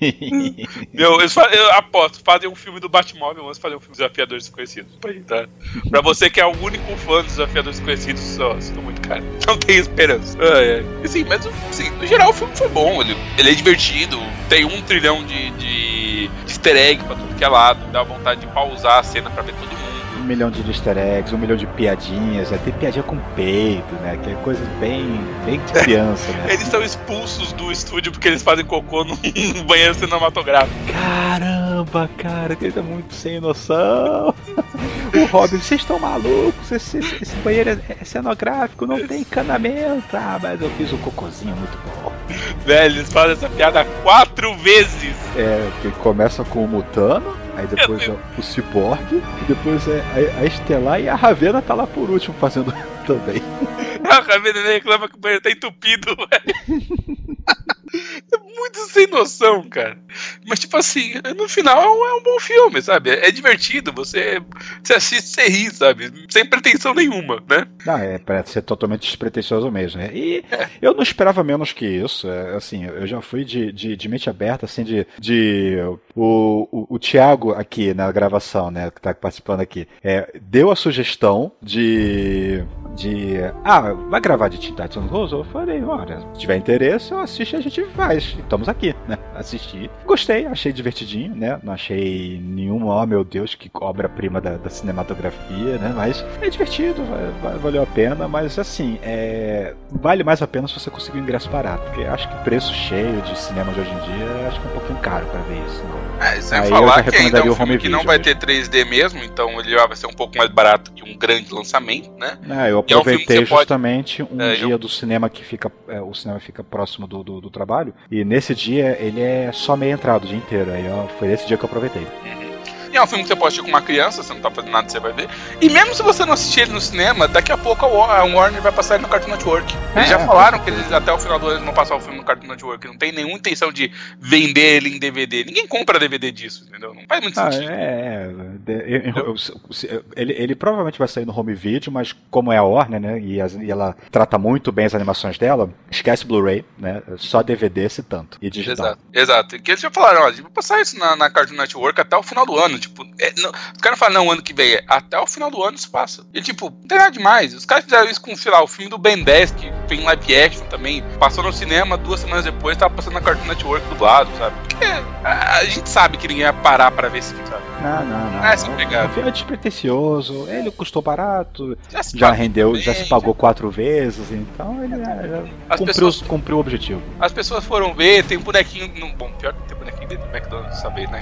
eu, eu, eu, aposto, fazem um filme do Batmóvel vamos fazer um filme desafiador desconhecido. Tá? Pra você que é o único fã dos desafiadores desconhecidos, só, sinto muito, cara. Não tem esperança. É, é. Assim, mas, assim, no geral, o filme foi bom. Ele, ele é divertido, tem um trilhão de, de, de easter egg pra tudo que é lado, dá vontade de pausar a cena pra ver todo mundo
um milhão de easter eggs, um milhão de piadinhas, até piadinha com peito, né? Que é coisa bem, bem de criança, né?
eles são expulsos do estúdio porque eles fazem cocô no banheiro cinematográfico.
Caramba, cara, ele tá muito sem noção. o Robin, vocês estão malucos? Esse, esse, esse, banheiro é, é cenográfico, não tem encanamento. Ah, mas eu fiz um cocôzinho muito bom.
Velho, eles fazem essa piada quatro vezes.
É, que começa com o Mutano, Aí depois é o Cyborg, depois é a, a Estelar e a Ravena tá lá por último fazendo também.
A Ravena reclama que o banheiro tá entupido, velho. É muito sem noção, cara. Mas, tipo assim, no final é um, é um bom filme, sabe? É divertido, você, você assiste, você ri, sabe? Sem pretensão nenhuma, né?
Não, é pra ser totalmente despretensioso mesmo. Né? E é. eu não esperava menos que isso. É, assim, eu já fui de, de, de mente aberta, assim, de. de o, o, o Thiago aqui na gravação, né, que tá participando aqui, é, deu a sugestão de. de. Ah, vai gravar de Titans Go? Eu falei, olha, se tiver interesse, eu assisto e a gente faz. Estamos aqui, né? Assisti. Gostei, achei divertidinho, né? Não achei nenhuma, oh meu Deus, que obra-prima da, da, cinematografia, né? Mas é divertido, valeu a pena, mas assim, é... vale mais a pena se você conseguir um ingresso barato. Porque acho que preço cheio de cinema de hoje em dia, acho que é um pouquinho caro para ver isso. Não.
É, sem Aí falar que ainda é um filme que não vai ter 3D mesmo, então ele vai ser um pouco mais barato que um grande lançamento, né?
É, eu aproveitei é um justamente pode... um é, dia eu... do cinema que fica, é, o cinema fica próximo do, do, do trabalho, e nesse dia ele é só meia entrada o dia inteiro. Aí foi esse dia que eu aproveitei. Uhum.
E é um filme que você pode assistir com uma criança, você não tá fazendo nada, você vai ver. E mesmo se você não assistir ele no cinema, daqui a pouco a Warner vai passar ele no Cartoon Network. Eles é, já falaram que eles até o final do ano vão passar o filme no Cartoon Network. Não tem nenhuma intenção de vender ele em DVD. Ninguém compra DVD disso, entendeu? Não faz muito ah, sentido. É,
é. Eu, eu, ele, ele provavelmente vai sair no home video, mas como é a Warner, né? E, as, e ela trata muito bem as animações dela, esquece Blu-ray, né? Só DVD se tanto. E digital.
Exato. Exato. Que eles já falaram, ó, vou passar isso na, na Cartoon Network até o final do ano. Tipo, é, não, os caras falam, não, ano que vem, é, até o final do ano isso passa. E tipo, não tem nada demais. Os caras fizeram isso com, sei lá, o filme do Ben 10, que tem live action também. Passou no cinema, duas semanas depois, tava passando na Cartoon Network dublado, sabe? Porque a, a gente sabe que ninguém ia parar pra ver esse filme, sabe?
Não, não, não. É, assim, o filme é despretensioso, ele custou barato, já, já rendeu, bem, já se pagou já... quatro vezes, então ele já, já cumpriu, pessoas, cumpriu o objetivo.
As pessoas foram ver, tem um bonequinho. Bom, pior que tem bonequinho dentro do McDonald's, saber, né?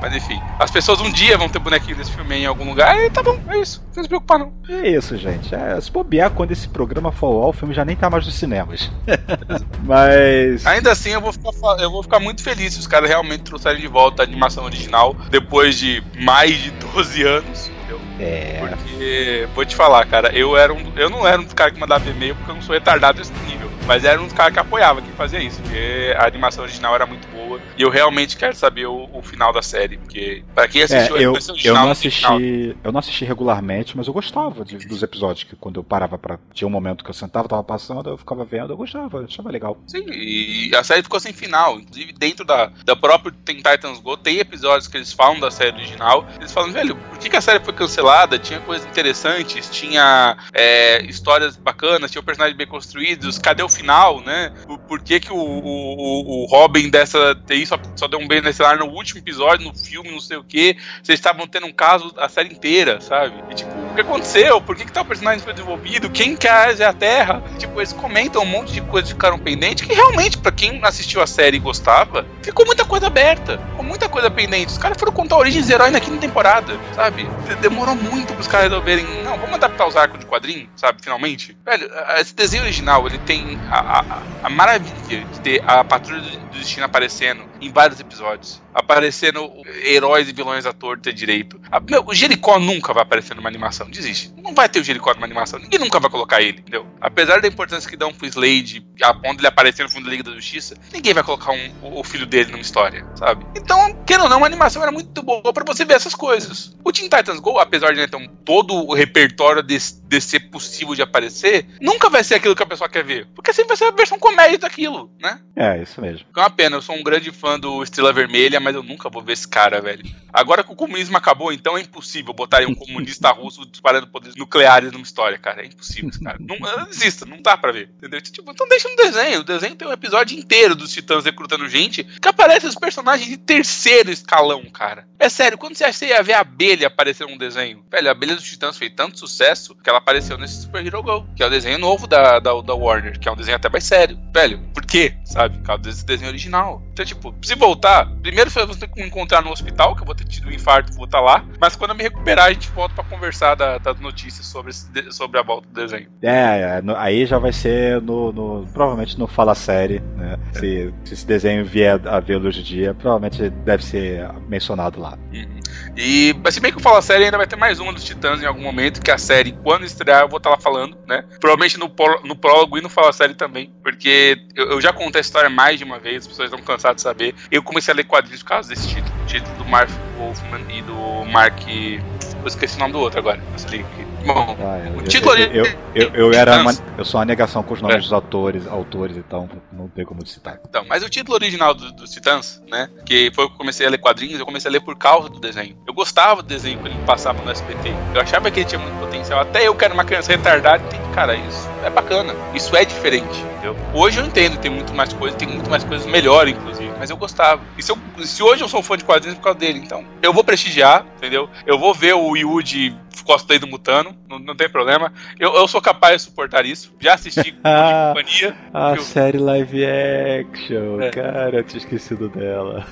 Mas enfim, as pessoas um dia vão ter bonequinho desse filme em algum lugar e tá bom, é isso. Não se preocupar, não.
É isso, gente. É, se bobear quando esse programa for ao, o filme já nem tá mais nos cinemas. Mas.
Ainda assim, eu vou, ficar, eu vou ficar muito feliz se os caras realmente trouxerem de volta a animação original depois de mais de 12 anos.
É.
Porque, vou te falar, cara, eu era um. Eu não era um dos caras que mandava e-mail porque eu não sou retardado nesse nível. Mas era um dos caras que apoiava quem fazia isso. Porque a animação original era muito boa. E eu realmente quero saber o, o final da série. Porque, pra quem assistiu
é, eu, eu não assisti. Eu não assisti regularmente, mas eu gostava de, dos episódios. Que quando eu parava pra. Tinha um momento que eu sentava, tava passando, eu ficava vendo, eu gostava, achava legal.
Sim, e a série ficou sem final. Inclusive, dentro da, da própria Tem Titans Go, tem episódios que eles falam da série original. Eles falam, velho, por que, que a série foi cancelada? Tinha coisas interessantes, tinha é, histórias bacanas, tinha personagens bem construídos. Cadê o final, né? Por, por que, que o, o, o Robin dessa TI só, só deu um beijo nesse lar no último episódio, no filme, não sei o que. Vocês estavam tendo um caso a série inteira, sabe? E tipo O que aconteceu? Por que, que tal personagem foi desenvolvido? Quem que é a Terra? Tipo, eles comentam um monte de coisas que ficaram pendentes que realmente, para quem assistiu a série e gostava, ficou muita coisa aberta. Ficou muita coisa pendente. Os caras foram contar a origem dos heróis na quinta temporada, sabe? Demorou muito pros caras resolverem. Não, vamos adaptar os arcos de quadrinho, sabe? Finalmente. Velho, esse desenho original, ele tem a, a, a maravilha de ter a Patrulha do Destino aparecendo em vários episódios. Aparecendo heróis e vilões à torta e direito. A, meu, o Jericó nunca vai aparecer numa animação, desiste. Não vai ter o Jericó numa animação, ninguém nunca vai colocar ele, entendeu? Apesar da importância que dão pro Slade, a ponto de ele aparecer no fundo da Liga da Justiça, ninguém vai colocar um, o, o, filho dele numa história, sabe? Então, querendo ou não, a animação era muito boa para você ver essas coisas. O Teen Titans Go, apesar de né, ter um, todo o repertório de, de ser possível de aparecer, nunca vai ser aquilo que a pessoa quer ver. Porque sempre vai ser a versão comédia daquilo, né?
É, isso mesmo.
É uma pena, eu sou um grande fã do Estrela Vermelha, mas eu nunca vou ver esse cara, velho. Agora que o comunismo acabou, então é impossível botar um comunista russo disparando poderes nucleares numa história, cara. É impossível, cara. Não, não exista, não dá pra ver. Entendeu? Tipo, então deixa no desenho. O desenho tem um episódio inteiro dos titãs recrutando gente que aparecem os personagens de terceiro escalão, cara. É sério, quando você acha que você ia ver a abelha aparecer num desenho? Velho, a abelha dos titãs fez tanto sucesso que ela apareceu nesse Super Hero Go, que é o desenho novo da, da, da Warner, que é um desenho até mais sério. Velho, por quê? Sabe? Por causa desse desenho original. Então, tipo, se voltar, primeiro você vai ter que me encontrar no hospital, que eu vou ter tido um infarto, vou estar lá. Mas quando eu me recuperar, a gente volta para conversar da, das notícias sobre, sobre a volta do desenho.
É, é no, aí já vai ser no, no, Provavelmente no Fala Série, né? É. Se, se, esse desenho vier a ver luz de dia, provavelmente deve ser mencionado lá.
Uhum. E, se bem que eu falo a série, ainda vai ter mais uma dos Titãs em algum momento, que a série, quando estrear, eu vou estar lá falando, né? Provavelmente no, no prólogo e no Fala Série também, porque eu, eu, já contei a história mais de uma vez, as pessoas estão cansadas de saber. Eu comecei a ler quadrinhos por causa desse título, título do Mark Wolfman e do Mark. Eu esqueci o nome do outro agora, mas ali, Bom, ah,
o título eu, eu, eu, eu, era uma, eu sou uma negação com os nomes é. dos autores, autores, então não tem como citar.
Então, mas o título original dos do Titãs, né? Que foi que eu comecei a ler quadrinhos, eu comecei a ler por causa do desenho. Eu gostava do desenho quando ele passava no SBT. Eu achava que ele tinha muito potencial. Até eu que era uma criança retardada, entendi, cara, isso é bacana. Isso é diferente, entendeu? Hoje eu entendo, tem muito mais coisas, tem muito mais coisas melhores, inclusive. Mas eu gostava. E se, eu, se hoje eu sou fã de quadrinhos por causa dele, então eu vou prestigiar, entendeu? Eu vou ver o Yuji cosplay do Mutano, não, não tem problema. Eu, eu sou capaz de suportar isso. Já assisti
ah, companhia. A eu... série live action, é. cara, eu tinha esquecido dela.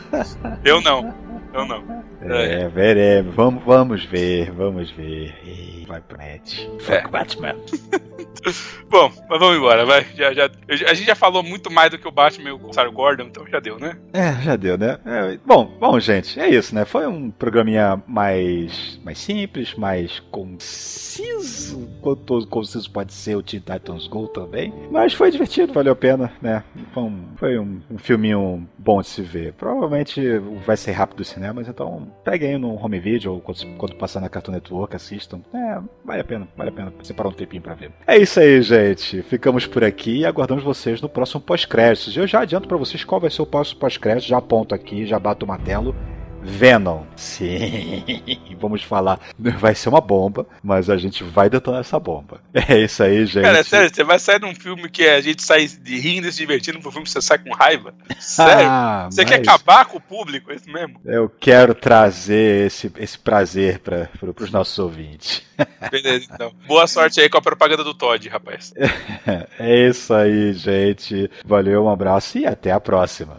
Eu não, eu não.
É, é. veremos. Vamos, vamos ver, vamos ver. Vai pro net. Fuck é. Batman.
Bom, mas vamos embora, vai. Já, já, a gente já falou muito mais do que o Batman e o Sarah Gordon, então já deu, né?
É, já deu, né? É, bom, bom, gente, é isso, né? Foi um programinha mais, mais simples, mais conciso. Quanto conciso pode ser o Teen Titans Go também. Mas foi divertido, valeu a pena, né? Foi um, foi um, um filminho bom de se ver. Provavelmente vai ser rápido os cinemas, então peguem no home video ou quando, quando passar na Cartoon Network, assistam. É, vale a pena, vale a pena separar um tempinho pra ver. É isso aí, gente. Ficamos por aqui e aguardamos vocês no próximo pós-créditos. Eu já adianto para vocês qual vai ser o próximo pós-crédito, já aponto aqui, já bato o martelo. Venom. Sim, vamos falar. Vai ser uma bomba, mas a gente vai detonar essa bomba. É isso aí, gente.
Cara, sério, você vai sair num filme que a gente sai de rindo e se divertindo pro filme que você sai com raiva? Sério? Ah, você mas... quer acabar com o público, é isso mesmo?
Eu quero trazer esse, esse prazer para os nossos ouvintes.
Beleza, então. Boa sorte aí com a propaganda do Todd, rapaz.
É isso aí, gente. Valeu, um abraço e até a próxima.